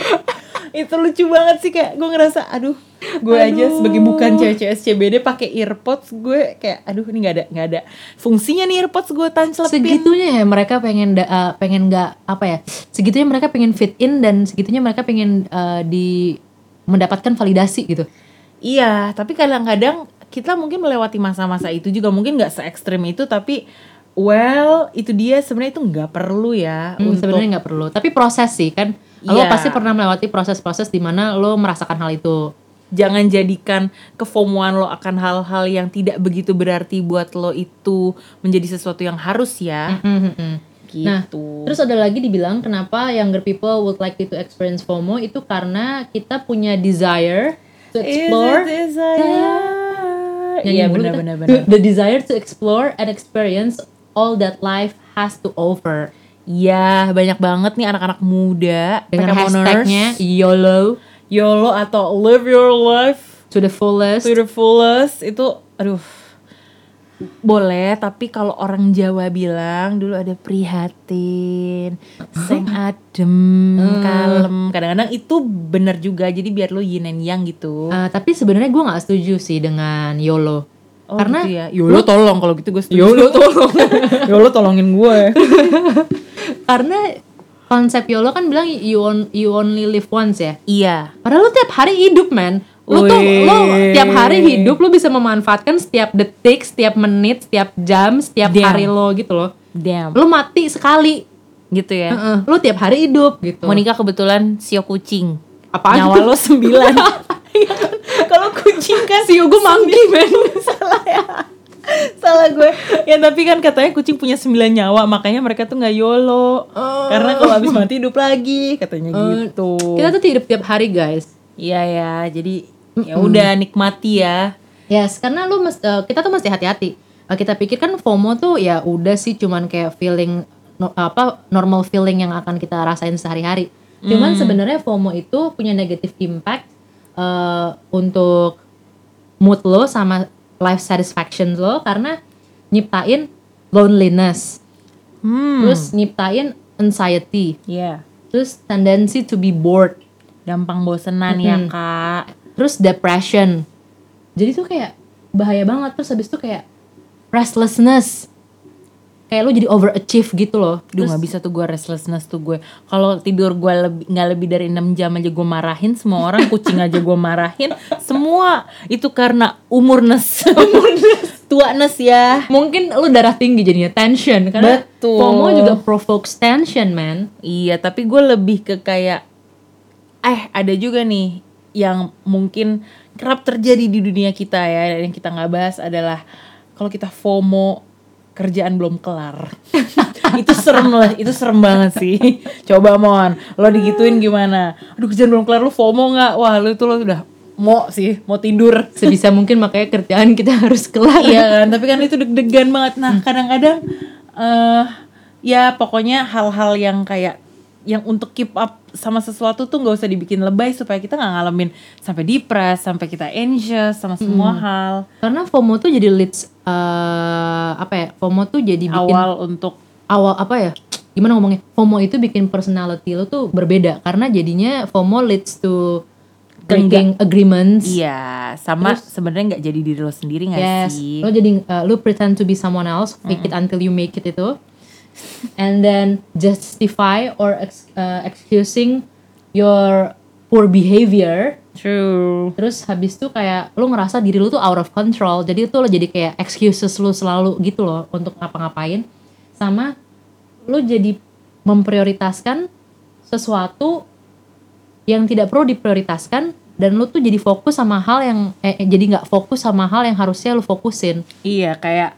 Itu lucu banget sih kayak gue ngerasa aduh gue aja sebagai bukan cewek-cewek SCBD pakai earpods gue kayak aduh ini nggak ada nggak ada fungsinya nih earpods gue tancelepin segitunya ya mereka pengen da- uh, pengen nggak apa ya segitunya mereka pengen fit in dan segitunya mereka pengen uh, di mendapatkan validasi gitu. Iya, tapi kadang-kadang kita mungkin melewati masa-masa itu juga mungkin nggak se ekstrim itu tapi well itu dia sebenarnya itu nggak perlu ya Hmm, untuk sebenarnya nggak perlu tapi proses sih kan lo Iya. pasti pernah melewati proses-proses di mana lo merasakan hal itu jangan jadikan kefomoan lo akan hal-hal yang tidak begitu berarti buat lo itu menjadi sesuatu yang harus ya Hmm, hmm, hmm. gitu. Nah, Terus ada lagi dibilang kenapa younger people would likely to experience FOMO itu karena kita punya desire to explore Is it desire? Iya mulu benar kita. benar benar. The desire to explore and experience all that life has to offer. Iya banyak banget nih anak-anak muda. Dengan hashtagnya. YOLO. YOLO atau live your life to the fullest. to the fullest. Itu aduh. Boleh tapi kalau orang Jawa bilang dulu ada prihatin seng adem kalem. Kadang-kadang itu bener juga jadi biar lo yin and yang gitu. Uh, tapi sebenarnya gue nggak setuju sih dengan YOLO. Oh, karena gitu ya. YOLO tolong kalau gitu gue setuju. YOLO tolong. YOLO tolongin gue. karena konsep YOLO kan bilang you, on, you only live once ya. iya. Padahal lo tiap hari hidup man. Lo tuh Wih. lo tiap hari hidup lo bisa memanfaatkan setiap detik, setiap menit, setiap jam, setiap Damn. hari lo gitu loh. Damn. Lo mati sekali. Gitu ya. Heeh, lo tiap hari hidup gitu. Monica kebetulan sio kucing. Apaan Nyawa tuh? lo sembilan. Kalau kucing kan Si gue monkey man. salah ya. Salah gue. Ya tapi kan katanya kucing punya sembilan nyawa, makanya mereka tuh nggak YOLO. Karena kalau habis mati hidup lagi, katanya gitu. Kita tuh hidup tiap hari guys. Iya ya, jadi ya udah nikmati ya. Yes, karena lu mes- eh, kita tuh mesti hati-hati. Eh, kita pikir kan FOMO tuh ya udah sih cuman kayak feeling no- apa normal feeling yang akan kita rasain sehari-hari. Cuman sebenarnya FOMO itu punya negative impact eh, untuk mood lo sama life satisfaction lo karena nyiptain loneliness, Hmm. terus nyiptain anxiety, Iya. terus tendency to be bored, Gampang bosenan ya, Kak. terus depression. Jadi tuh kayak bahaya banget terus habis itu kayak restlessness. Kayak lu jadi overachieve gitu loh. Duh nggak bisa tuh gue restlessness tuh gue. Kalau tidur gue lebih nggak lebih dari 6 jam aja gue marahin semua orang, kucing aja gue marahin. Semua itu karena umurnes. umurnes. Tuanes ya. mungkin lu darah tinggi jadinya tension karena Betul. FOMO juga provokes tension, man. Iya, tapi gue lebih ke kayak eh ada juga nih yang mungkin kerap terjadi di dunia kita ya yang kita nggak bahas adalah kalau kita FOMO kerjaan belum kelar. itu serem lah, itu serem banget sih. Coba mon, lo digituin gimana? Aduh kerjaan belum kelar lu FOMO nggak? Wah lu tuh lo udah mau sih, mau tidur. Sebisa mungkin makanya kerjaan kita harus kelar. iya kan tapi kan itu deg-degan banget nah kadang-kadang eh ya pokoknya hal-hal yang kayak yang untuk keep up sama sesuatu tuh nggak usah dibikin lebay supaya kita nggak ngalamin sampai depres sampai kita anxious sama semua hal. Karena FOMO tuh jadi leads eh apa ya? FOMO tuh jadi bikin awal untuk awal apa ya gimana ngomongnya? FOMO itu bikin personality lo tuh berbeda karena jadinya FOMO leads to breaking agreements. Iya sama sebenarnya nggak jadi diri lo sendiri nggak yes sih? lo jadi uh, lo pretend to be someone else fake it until you make it itu and then justify or ex- uh, excusing your poor behavior. True. Terus habis itu kayak lo ngerasa diri lo tuh out of control. Jadi itu lo jadi kayak excuses lo selalu gitu loh untuk ngapa-ngapain. Sama lo jadi memprioritaskan sesuatu yang tidak perlu diprioritaskan dan lo tuh jadi fokus sama hal yang eh, eh, jadi nggak fokus sama hal yang harusnya lo fokusin. Iya kayak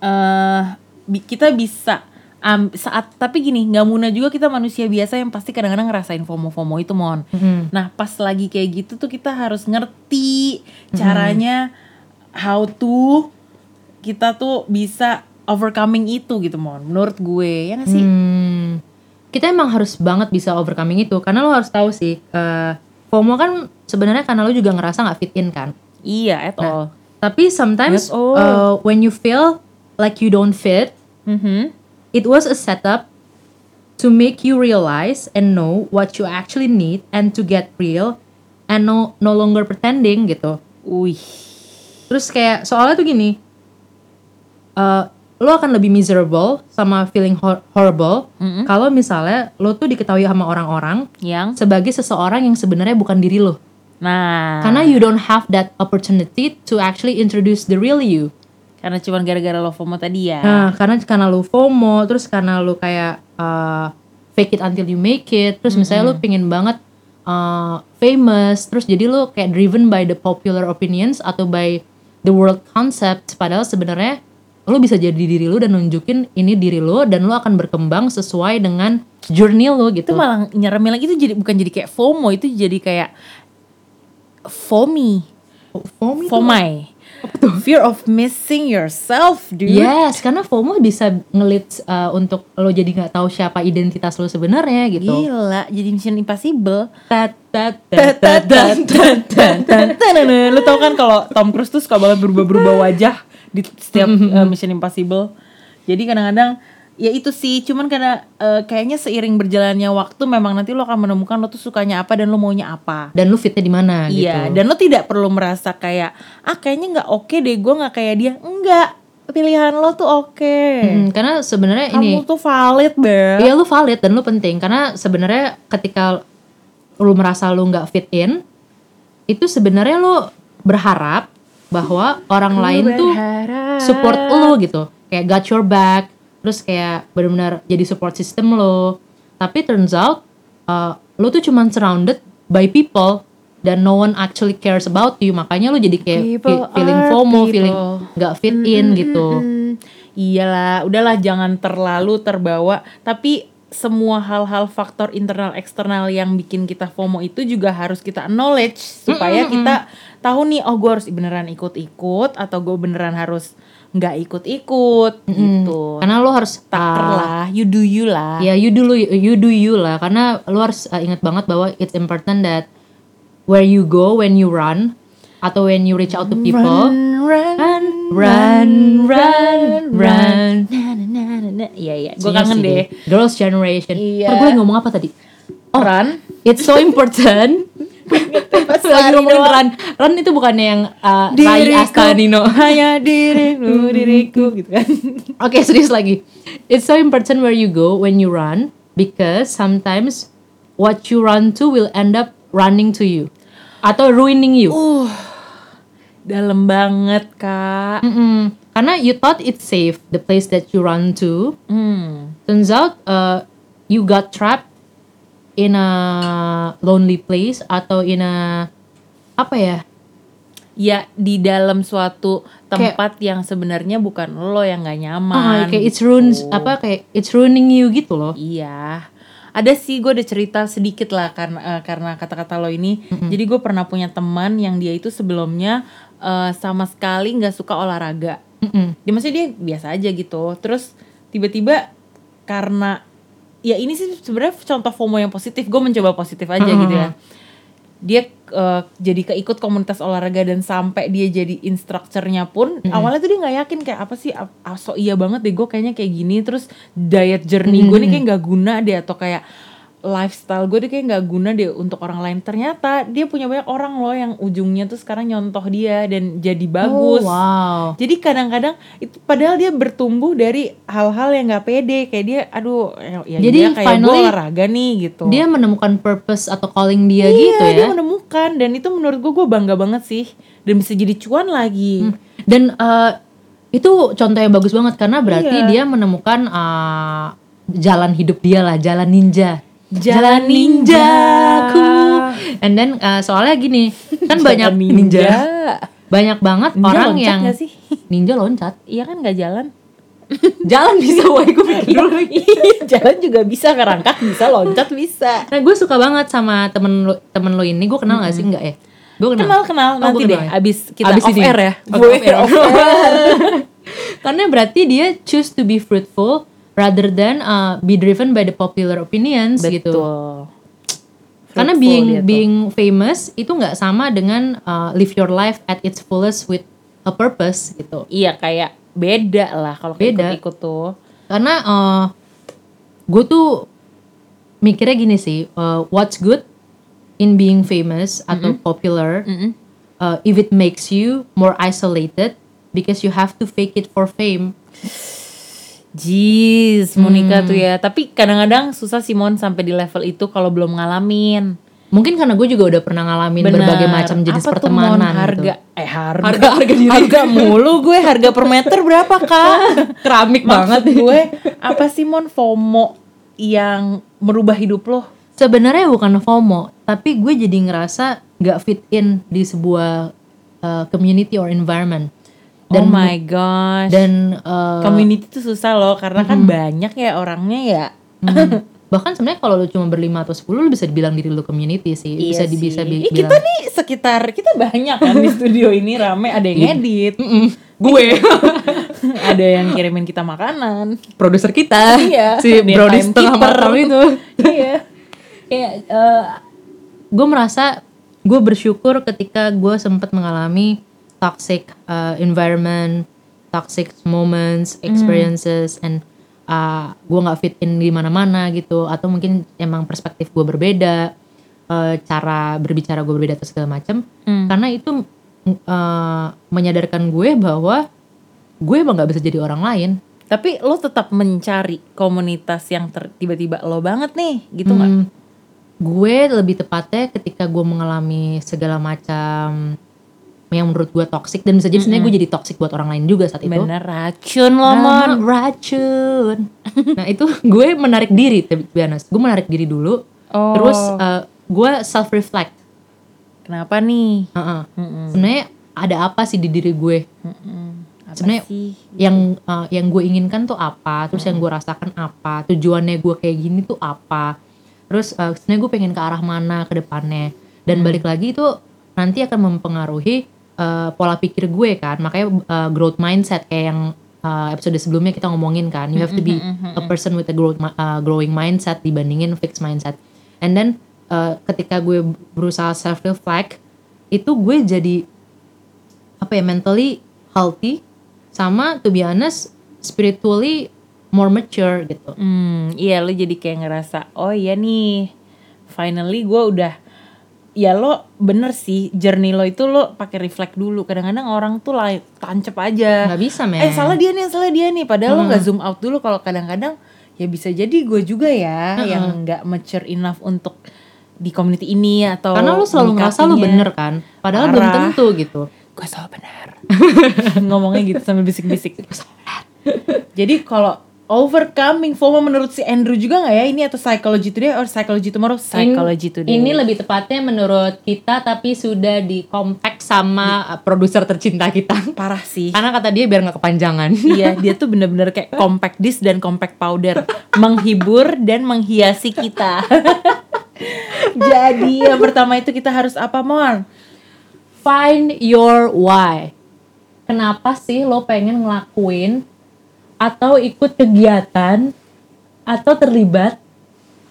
eh bi- kita bisa am- saat tapi gini nggak muna juga kita manusia biasa yang pasti kadang-kadang ngerasain FOMO-FOMO itu mon. Nah pas lagi kayak gitu tuh kita harus ngerti caranya how to kita tuh bisa overcoming itu gitu mon. Menurut gue ya gak sih? Hmm, kita emang harus banget bisa overcoming itu karena lo harus tahu sih eh, FOMO kan sebenarnya karena lo juga ngerasa nggak fit in kan Iya at all. Tapi sometimes uh, when you feel like you don't fit, Mhm. It was a setup to make you realize and know what you actually need and to get real and no no longer pretending gitu. Wih. Terus kayak soalnya tuh gini, uh, lo akan lebih miserable sama feeling hor- horrible kalau misalnya lo tuh diketahui sama orang-orang Yang sebagai seseorang yang sebenarnya bukan diri lo. nah Karena you don't have that opportunity to actually introduce the real you. Karena cuman gara-gara lo FOMO tadi ya. Nah, karena karena lu FOMO, terus karena lu kayak uh, fake it until you make it, terus misalnya lu pingin banget uh, famous, terus jadi lu kayak driven by the popular opinions atau by the world concept, padahal sebenarnya lu bisa jadi diri lu dan nunjukin ini diri lu dan lu akan berkembang sesuai dengan journey itu gitu. malah nyeremin lagi itu jadi bukan jadi kayak FOMO itu jadi kayak FOMI FOMO itu- FOMI fear of missing yourself dude. Yes, karena FOMO bisa ngelit uh, untuk lo jadi nggak tahu siapa identitas lo sebenarnya gitu. gila jadi Mission Impossible. Lu tau kan kalau Tom Cruise tuh suka banget berubah-berubah wajah di setiap uh, Mission Impossible. Jadi kadang-kadang ya itu sih cuman karena uh, kayaknya seiring berjalannya waktu memang nanti lo akan menemukan lo tuh sukanya apa dan lo maunya apa Dan lu fitnya di mana gitu. Iya, dan lo tidak perlu merasa kayak ah kayaknya nggak oke deh, gue nggak kayak dia. Enggak, pilihan lo tuh oke. Hmm, karena sebenarnya ini Kamu tuh valid, Bel. Iya lu valid dan lu penting karena sebenarnya ketika lu merasa lu nggak fit in itu sebenarnya lu berharap bahwa orang lain tuh support lu gitu kayak got your back terus kayak benar-benar jadi support system lo. Tapi turns out uh, lu tuh cuman surrounded by people dan no one actually cares about you. Makanya lu jadi kayak People feeling FOMO people. feeling nggak fit in gitu. Hmm, iyalah, udahlah jangan terlalu terbawa. Tapi semua hal-hal faktor internal eksternal yang bikin kita FOMO itu juga harus kita acknowledge supaya kita tahu nih oh gue harus beneran ikut-ikut atau gue beneran harus nggak ikut-ikut gitu. karena lu harus Takter uh, lah, you do you lah. Ya you do you do you lah karena lu harus uh, ingat banget bahwa it's important that where you go when you run atau when you reach out to people run, run run run run. Na, na, na, na, na. Iya iya, gue Iya kangen deh. Girls generation. Iya. Ntar gue ngomong apa tadi? Oh, Run. it's so important Pas lagi ngomongin run run itu bukannya yang uh, Rai Astanino hanya diriku diriku gitu kan Oke serius lagi. It's so important where you go when you run because sometimes what you run to will end up running to you atau ruining you. uh dalam banget kak Mm-mm. Karena you thought it's safe the place that you run to. hmm. Turns out uh, you got trapped in a lonely place atau in a apa ya? ya di dalam suatu tempat yang sebenarnya bukan lo yang nggak Ah, nyaman kayak it's ruins gitu. apa kayak it's ruining you gitu loh. Iya, ada sih gue ada cerita sedikit lah karena eh, karena kata-kata lo ini. Jadi gue pernah punya teman yang dia itu sebelumnya eh, sama sekali nggak suka olahraga. Mm-mm. Dia maksudnya dia biasa aja gitu. Terus tiba-tiba karena ya ini sih sebenarnya contoh FOMO yang positif. Gue mencoba positif aja gitu ya. Dia eh, jadi keikut komunitas olahraga dan sampai dia jadi instrukturnya pun awalnya tuh dia nggak yakin kayak apa sih? Ap- ah, so iya banget deh gue kayaknya kayak gini. Terus diet journey gue nih kayak nggak guna deh atau kayak lifestyle gue deh kayak nggak guna deh untuk orang lain ternyata dia punya banyak orang loh yang ujungnya tuh sekarang nyontoh dia dan jadi bagus Oh, wow. jadi kadang-kadang itu padahal dia bertumbuh dari hal-hal yang nggak pede kayak dia aduh ya, ya Jadi dia kayak gue finally olahraga nih gitu Dia menemukan purpose atau calling dia iya, gitu ya. dia menemukan dan itu menurut gue gue bangga banget sih dan bisa jadi cuan lagi Hmm. Dan uh, itu contoh yang bagus banget karena berarti Iya. dia menemukan uh, jalan hidup dia lah, jalan ninja. Jalan ninjaku. ninja. And then uh, soalnya gini, kan banyak ninja. Banyak banget Ninja orang loncat yang nggak sih? ninja loncat. iya kan nggak jalan Jalan bisa, wah gue mikir dulu. Iya, jalan juga bisa kerangkak bisa loncat bisa Nah, gue suka banget sama temen lo, temen lo ini. Gue kenal gak sih? Enggak ya? Gue kenal kenal Oh, nanti deh kenal ya? abis kita Abis off ini. air ya off air. off air. Karena berarti dia choose to be fruitful rather than uh, be driven by the popular opinions gitu. betul Karena Fruitful being dia tuh. being famous itu nggak sama dengan uh, live your life at its fullest with a purpose gitu. iya kayak beda lah kalau Beda. ikut-ikut tuh Karena uh, gue tuh mikirnya gini sih, uh, what's good in being famous atau popular uh, if it makes you more isolated because you have to fake it for fame. Jeez, Hmm. Monica tuh ya. Tapi kadang-kadang susah Simon sampai di level itu kalau belum ngalamin. Mungkin karena gue juga udah pernah ngalamin Bener. berbagai macam jenis Apa tuh, pertemanan Mon? harga gitu. eh harga Harga- harga diri. harga mulu gue harga per meter berapa kak Keramik maksud gue apa sih Mon FOMO yang merubah hidup lo Sebenarnya bukan FOMO, tapi gue jadi ngerasa nggak fit in di sebuah uh, community or environment. Oh my gosh. Dan uh, community tuh susah loh karena kan banyak ya orangnya ya. Hmm, bahkan sebenarnya kalau lu cuma berlima atau sepuluh lu bisa dibilang diri lu community sih. bisa di, bisa bi- bilang. kita nih sekitar kita banyak kan di studio ini rame ada yang edit gue. Ada yang kirimin kita makanan. Produser kita. Iya, si timekeeper. setengah matang itu. Iya. Kayak eh, gue merasa gue bersyukur ketika gue sempat mengalami toxic uh, environment, toxic moments, experiences, and uh, gue nggak fit in di mana-mana gitu, atau mungkin emang perspektif gue berbeda, uh, cara berbicara gue berbeda atau segala macam, karena itu uh, menyadarkan gue bahwa gue emang nggak bisa jadi orang lain. Tapi lo tetap mencari komunitas yang tiba-tiba lo banget nih, gitu nggak? Hmm, gue lebih tepatnya ketika gue mengalami segala macam yang menurut gue toxic dan bisa jadi sebenarnya gue jadi toxic buat orang lain juga saat itu. Bener racun lo Rama mon. racun. nah itu gue menarik diri, honest. Gue menarik diri dulu. Oh. Terus uh, gue self reflect. Kenapa nih? Sebenarnya ada apa sih di diri gue? Apa Sebenarnya sih? yang uh, yang gue inginkan tuh apa? Terus yang gue rasakan apa? Tujuannya gue kayak gini tuh apa? Terus uh, sebenarnya gue pengen ke arah mana ke depannya? Dan balik lagi itu nanti akan mempengaruhi uh, pola pikir gue kan. Makanya uh, growth mindset kayak yang uh, episode sebelumnya kita ngomongin kan. You have to be a person with a growth uh, growing mindset dibandingin fixed mindset. And then uh, ketika gue berusaha self reflect itu gue jadi apa ya mentally healthy sama to be honest spiritually more mature gitu. Hmm, iya lo jadi kayak ngerasa, oh iya nih, finally gue udah ya lo bener sih journey lo itu lo pakai reflect dulu. Kadang-kadang orang tuh lah tancep aja. Nggak bisa men. Eh salah dia nih salah dia nih. Padahal lo nggak zoom out dulu. Kalau kadang-kadang ya bisa jadi gue juga ya yang nggak mature enough untuk di community ini atau karena lu selalu ngerasa menyikapinya. bener kan? Padahal belum Parah. tentu gitu. Gue selalu benar ngomongnya gitu sambil bisik-bisik. Jadi kalau overcoming FOMO menurut si Andrew juga nggak ya ini atau psychology today or psychology tomorrow psychology In- today Ini lebih tepatnya menurut kita tapi sudah di compact sama uh, produser tercinta kita. parah sih Karena kata dia biar nggak kepanjangan. iya dia tuh bener-bener kayak compact disc dan compact powder menghibur dan menghiasi kita jadi yang pertama itu kita harus apa Mon? Find your why. Kenapa sih lo pengen ngelakuin atau ikut kegiatan atau terlibat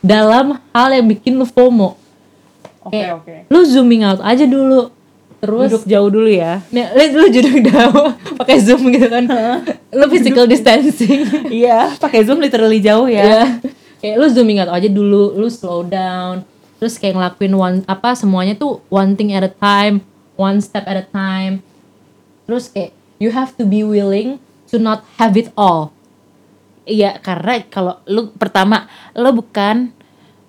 dalam hal yang bikin lo FOMO? Oke Kayak, oke. Lu zooming out aja dulu. Terus Duduk jauh dulu ya. Nih, lu, lu duduk jauh pakai zoom gitu kan. lu physical distancing. Iya, pakai zoom literally jauh ya. ya kayak lu zooming out aja dulu lu slow down terus kayak ngelakuin one apa semuanya tuh one thing at a time one step at a time terus kayak you have to be willing to not have it all. Iya, karena kalau lu pertama lo bukan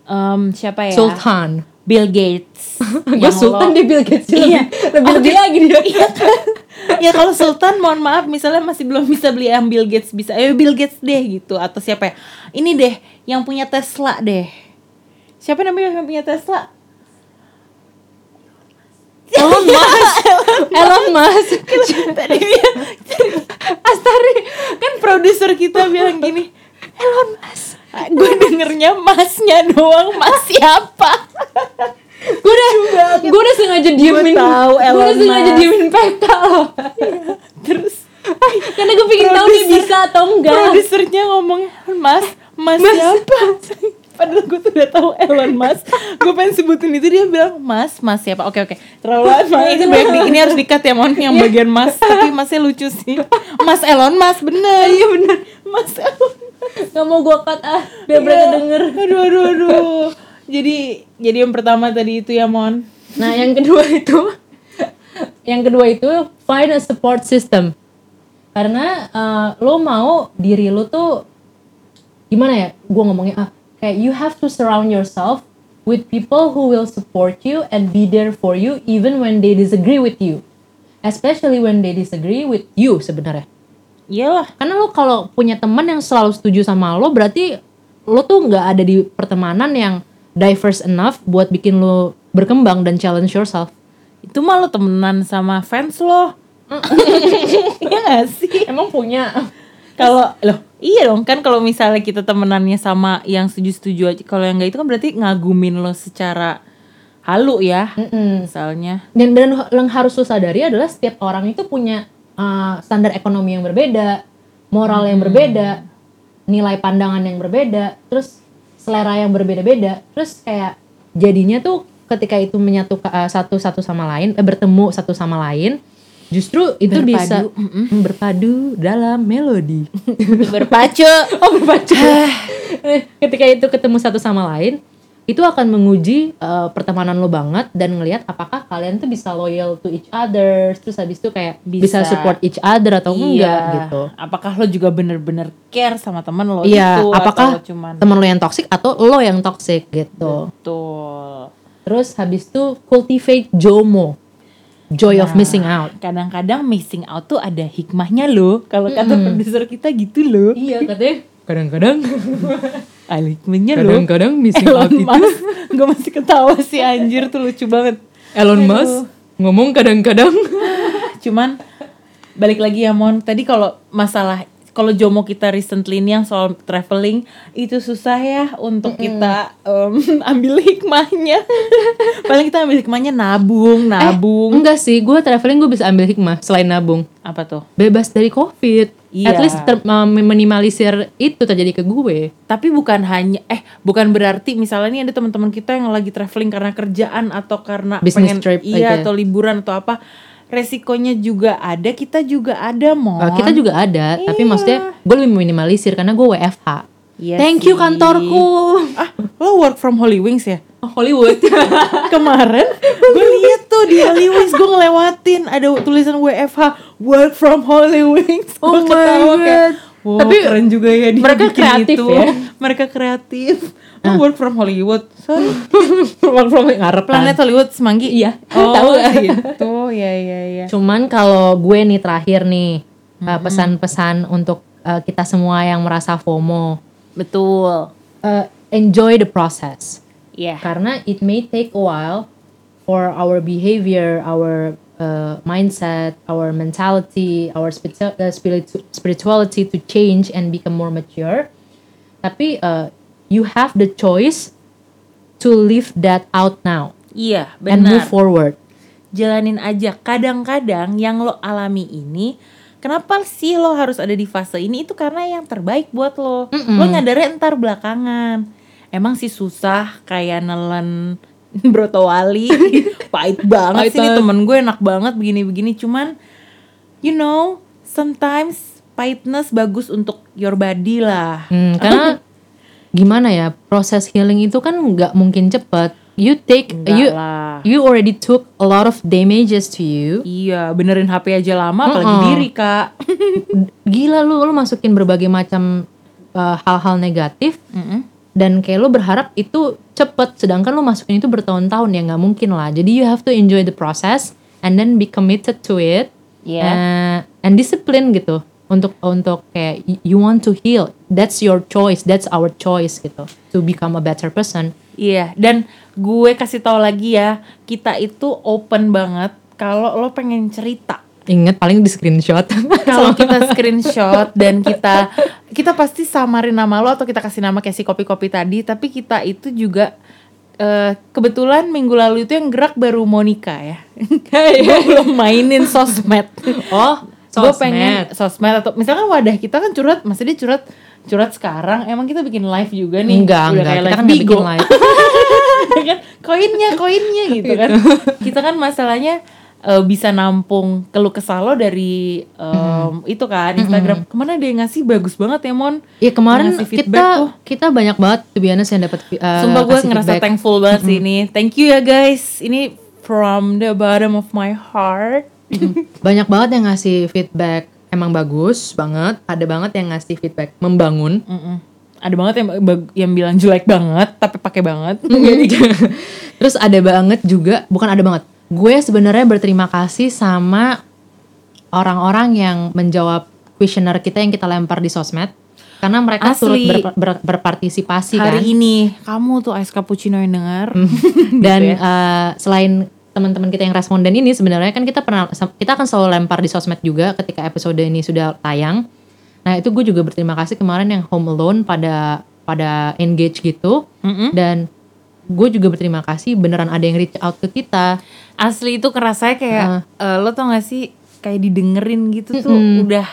em, siapa ya? sultan. Bill Gates. gue sultan lo- dia Bill Gates Iya. lebih lebih lagi dia. Ya kalau Sultan mohon maaf misalnya masih belum bisa beli yang Bill Gates bisa. Ayo Bill Gates deh gitu. Atau siapa ya? Ini deh yang punya Tesla deh. Siapa namanya yang punya Tesla? Elon Musk Elon Musk. Tadi dia Astari kan produser kita bilang gini Elon Musk. Gue dengernya masnya doang mas siapa? Gue udah gue udah sengaja diemin. gue udah sengaja diemin peta loh. Terus. Karena gue pengen tahu dia bisa atau enggak. produsernya ngomong mas mas, siapa padahal gue tuh udah tahu Elon Musk. Gue pengen sebutin itu dia bilang mas mas siapa? Oke oke. Terlalu lama. Ini banyak di, ini harus dikat ya mon yang bagian mas. Tapi masnya lucu sih. Mas Elon Musk bener. Iya bener. Mas Elon Gak mau gue cut ah. Biar mereka Iya. denger. Aduh aduh aduh. Jadi jadi yang pertama tadi itu ya mon Nah yang kedua itu Yang kedua itu Find a support system. Karena eh, lo mau diri lo tuh Gimana ya? Gue ngomongnya ah Kayak you have to surround yourself With people who will support you And be there for you Even when they disagree with you. Especially when they disagree with you sebenarnya. Iyalah. Karena lo kalau punya teman yang selalu setuju sama lo berarti lo tuh nggak ada di pertemanan yang diverse enough buat bikin lo berkembang dan challenge yourself. Itu mah lo temenan sama fans lo. Iya gak sih? Emang punya kalau loh iya dong kan kalau misalnya kita temenannya sama yang setuju-setuju aja kalau yang enggak itu kan berarti ngagumin lo secara halu ya misalnya. Dan dan yang harus lo sadari adalah setiap orang itu punya uh, standar ekonomi yang berbeda moral yang berbeda nilai pandangan yang berbeda terus selera yang berbeda-beda. Terus kayak jadinya tuh ketika itu menyatu uh, satu satu sama lain eh, bertemu satu sama lain justru itu Berpadu, bisa Mm, berpadu dalam melodi berpacu oh berpacu Eh, ketika itu ketemu satu sama lain itu akan menguji uh, pertemanan lo banget dan ngelihat apakah kalian tuh bisa loyal to each other terus habis itu kayak bisa, Bisa. support each other atau enggak Iya. gitu apakah lo juga bener-bener care sama temen lo Iya, itu apakah atau lo cuman teman lo yang toxic atau lo yang toxic gitu. betul Terus habis itu cultivate JOMO. Joy of Nah, missing out. kadang-kadang missing out tuh ada hikmahnya lo kalau kata produser kita gitu lo Iya katanya. Kadang-kadang. ada hikmahnya lo Kadang-kadang missing Elon out itu. Musk gue masih ketawa sih anjir tuh lucu banget Elon Aduh. Musk ngomong kadang-kadang. cuman balik lagi ya Mon tadi kalau masalah kalau jomo kita recently ini yang soal traveling itu susah ya untuk kita em, ambil hikmahnya paling kita ambil hikmahnya nabung nabung Enggak sih, gue traveling gue bisa ambil hikmah selain nabung. apa tuh Bebas dari covid. Iya. At least ter- meminimalisir itu terjadi ke gue. tapi bukan hanya eh bukan berarti misalnya nih ada teman-teman kita yang lagi traveling karena kerjaan atau karena Business pengen trip iya aja. atau liburan atau apa resikonya juga ada kita juga ada Mon Uh, kita juga ada, tapi Iya. maksudnya gue lebih meminimalisir karena gue WFH. Iya Thank you sih. kantorku. Ah, lo work from Holy Wings ya? Hollywood. Kemarin gue lihat tuh di Holy Wings gue ngelewatin ada tulisan WFH work from Holy Wings. Oh my ketawa kayak, God. Wow, Tapi keren juga ya dia mereka kreatif itu. ya. Mereka kreatif. Lo work from Hollywood. Sorry. Work from ngarep Planet Hollywood Semanggi. Iya. Oh, Tahu. gitu. Ya ya ya. Cuman kalau gue nih terakhir nih uh, pesan-pesan untuk uh, kita semua yang merasa FOMO, Betul. uh, enjoy the process. Iya. Karena it may take a while for our behavior, our uh, mindset, our mentality, our spiritu- uh, spiritu- spirituality to change and become more mature. Tapi uh, you have the choice to leave that out now Iya, and move benar. forward. Jalanin aja. Kadang-kadang yang lo alami ini Kenapa sih lo harus ada di fase ini? Itu karena yang terbaik buat lo. Lo nyadarnya entar belakangan. Emang sih susah kayak nelen broto wali. Pahit banget sih nih Pahitan. temen gue enak banget begini-begini. Cuman you know, sometimes pahitness bagus untuk your body lah. Hmm, karena gimana ya proses healing itu kan nggak mungkin cepet. You take Enggak you lah. you already took a lot of damages to you. Iya, benerin HP aja lama apalagi Mm-mm. diri, Kak. Gila lu lu masukin berbagai macam uh, hal-hal negatif Mm-mm. dan kayak lu berharap itu cepet sedangkan lu masukin itu bertahun-tahun ya nggak mungkin lah. Jadi you have to enjoy the process and then be committed to it. Iya. Uh, and discipline gitu untuk untuk kayak you want to heal. That's your choice. That's our choice gitu to become a better person. Iya, dan gue kasih tahu lagi ya, kita itu open banget kalau lo pengen cerita. Ingat paling di screenshot. Kalau kita screenshot dan kita kita pasti samarin nama lo atau kita kasih nama kayak si kopi-kopi tadi, tapi kita itu juga eh, kebetulan minggu lalu itu yang gerak baru Monica ya. gue belum mainin sosmed. oh, Gue pengen sosmed atau misalkan wadah kita kan curhat, maksudnya dia curhat curhat sekarang. Emang kita bikin live juga nih. Enggak, Udah enggak. kayak Kita live kan Bigo. bikin live. Ya kan koinnya koinnya gitu kan kita kan masalahnya eh, bisa nampung keluh kesah lo dari em, itu kan Instagram ke mana dia ngasih bagus banget ya Mon Ya kemarin kita feedback tuh. kita banyak banget tuh biasa yang dapat uh, sumpah gue ngerasa feedback. thankful banget sih ini thank you ya guys ini from the bottom of my heart Banyak banget yang ngasih feedback emang bagus banget. Ada banget yang ngasih feedback membangun. Mm-mm. ada banget yang yang bilang jelek banget tapi pakai banget Terus ada banget juga, bukan ada banget. Gue sebenarnya berterima kasih sama orang-orang yang menjawab kuesioner kita yang kita lempar di sosmed. Karena mereka Asli. turut ber- ber- berpartisipasi kan. hari ini kamu tuh ice cappuccino yang dengar Dan Gitu ya. eh, selain teman-teman kita yang responden ini sebenarnya kan kita pernah kita akan selalu lempar di sosmed juga ketika episode ini sudah tayang. Nah itu gue juga berterima kasih kemarin yang home alone pada pada engage gitu Mm-mm. dan gue juga berterima kasih beneran ada yang reach out ke kita. asli itu kerasa kayak eh, lo tau gak sih kayak didengerin gitu tuh Mm-mm. udah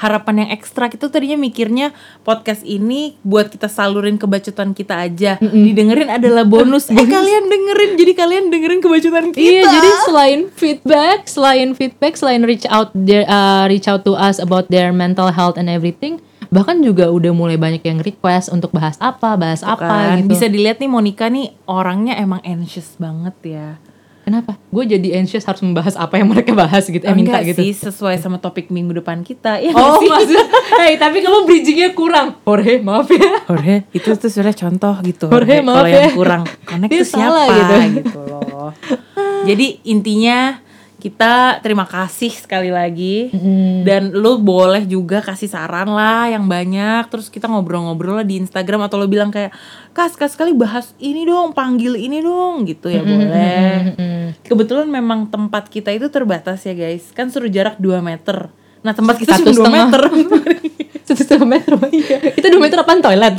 harapan yang ekstra itu tadinya mikirnya podcast ini buat kita salurin kebacotan kita aja. Didengerin adalah bonus. Eh kalian dengerin. Jadi kalian dengerin kebacotan kita. Iya jadi selain feedback, selain feedback, selain reach out their, uh, reach out to us about their mental health and everything, bahkan juga udah mulai banyak yang request untuk bahas apa, bahas apa kan. gitu. bisa dilihat nih Monica nih orangnya emang anxious banget ya Kenapa? Gue jadi anxious harus membahas apa yang mereka bahas gitu, eh minta Enggak gitu. sih sesuai sama topik minggu depan kita ya Oh maksud, hey tapi kamu bridgingnya kurang. Jorge maaf ya. Jorge itu tuh sudah contoh gitu Jorge, maaf kalau ya. yang kurang connect Dia tuh siapa salah gitu. gitu. loh jadi intinya kita terima kasih sekali lagi dan lu boleh juga kasih saran lah yang banyak terus kita ngobrol-ngobrol lah di Instagram atau lu bilang kayak kas kas sekali bahas ini dong panggil ini dong gitu ya boleh kebetulan memang tempat kita itu terbatas ya guys kan suruh jarak 2 meter nah tempat kita Satu cuma 2 setengah. meter Satu setengah meter. Kita dua meter apaan toilet?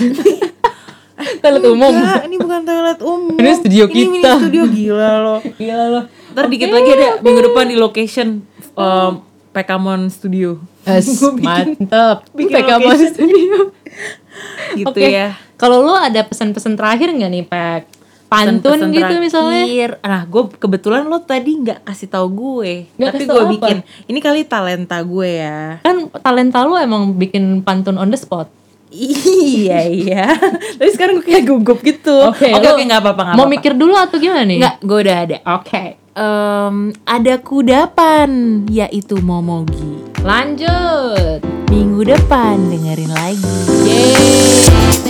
toilet umum. Enggak, ini bukan toilet umum. Ini studio Ini kita. studio gila loh. Gila loh ntar okay, dikit lagi ada minggu depan di location um, Pekamon Studio. Yes, bikin, mantep. Bikin Pekamon. Studio. gitu okay. ya. Kalau lu ada pesan-pesan terakhir nggak nih, Pak? Pantun pesan -pesan gitu terakhir. misalnya. Nah, gue kebetulan lo tadi nggak kasih tau gue, gak tapi gue bikin. Ini kali talenta gue ya. Kan talenta lu emang bikin pantun on the spot. iya iya tapi sekarang gue kayak gugup gitu oke okay, oke okay, nggak gak apa-apa mau apa -apa. mikir dulu atau gimana nih nggak gue udah ada oke okay um, ada kudapan yaitu Momogi. Lanjut minggu depan dengerin lagi. Yeay.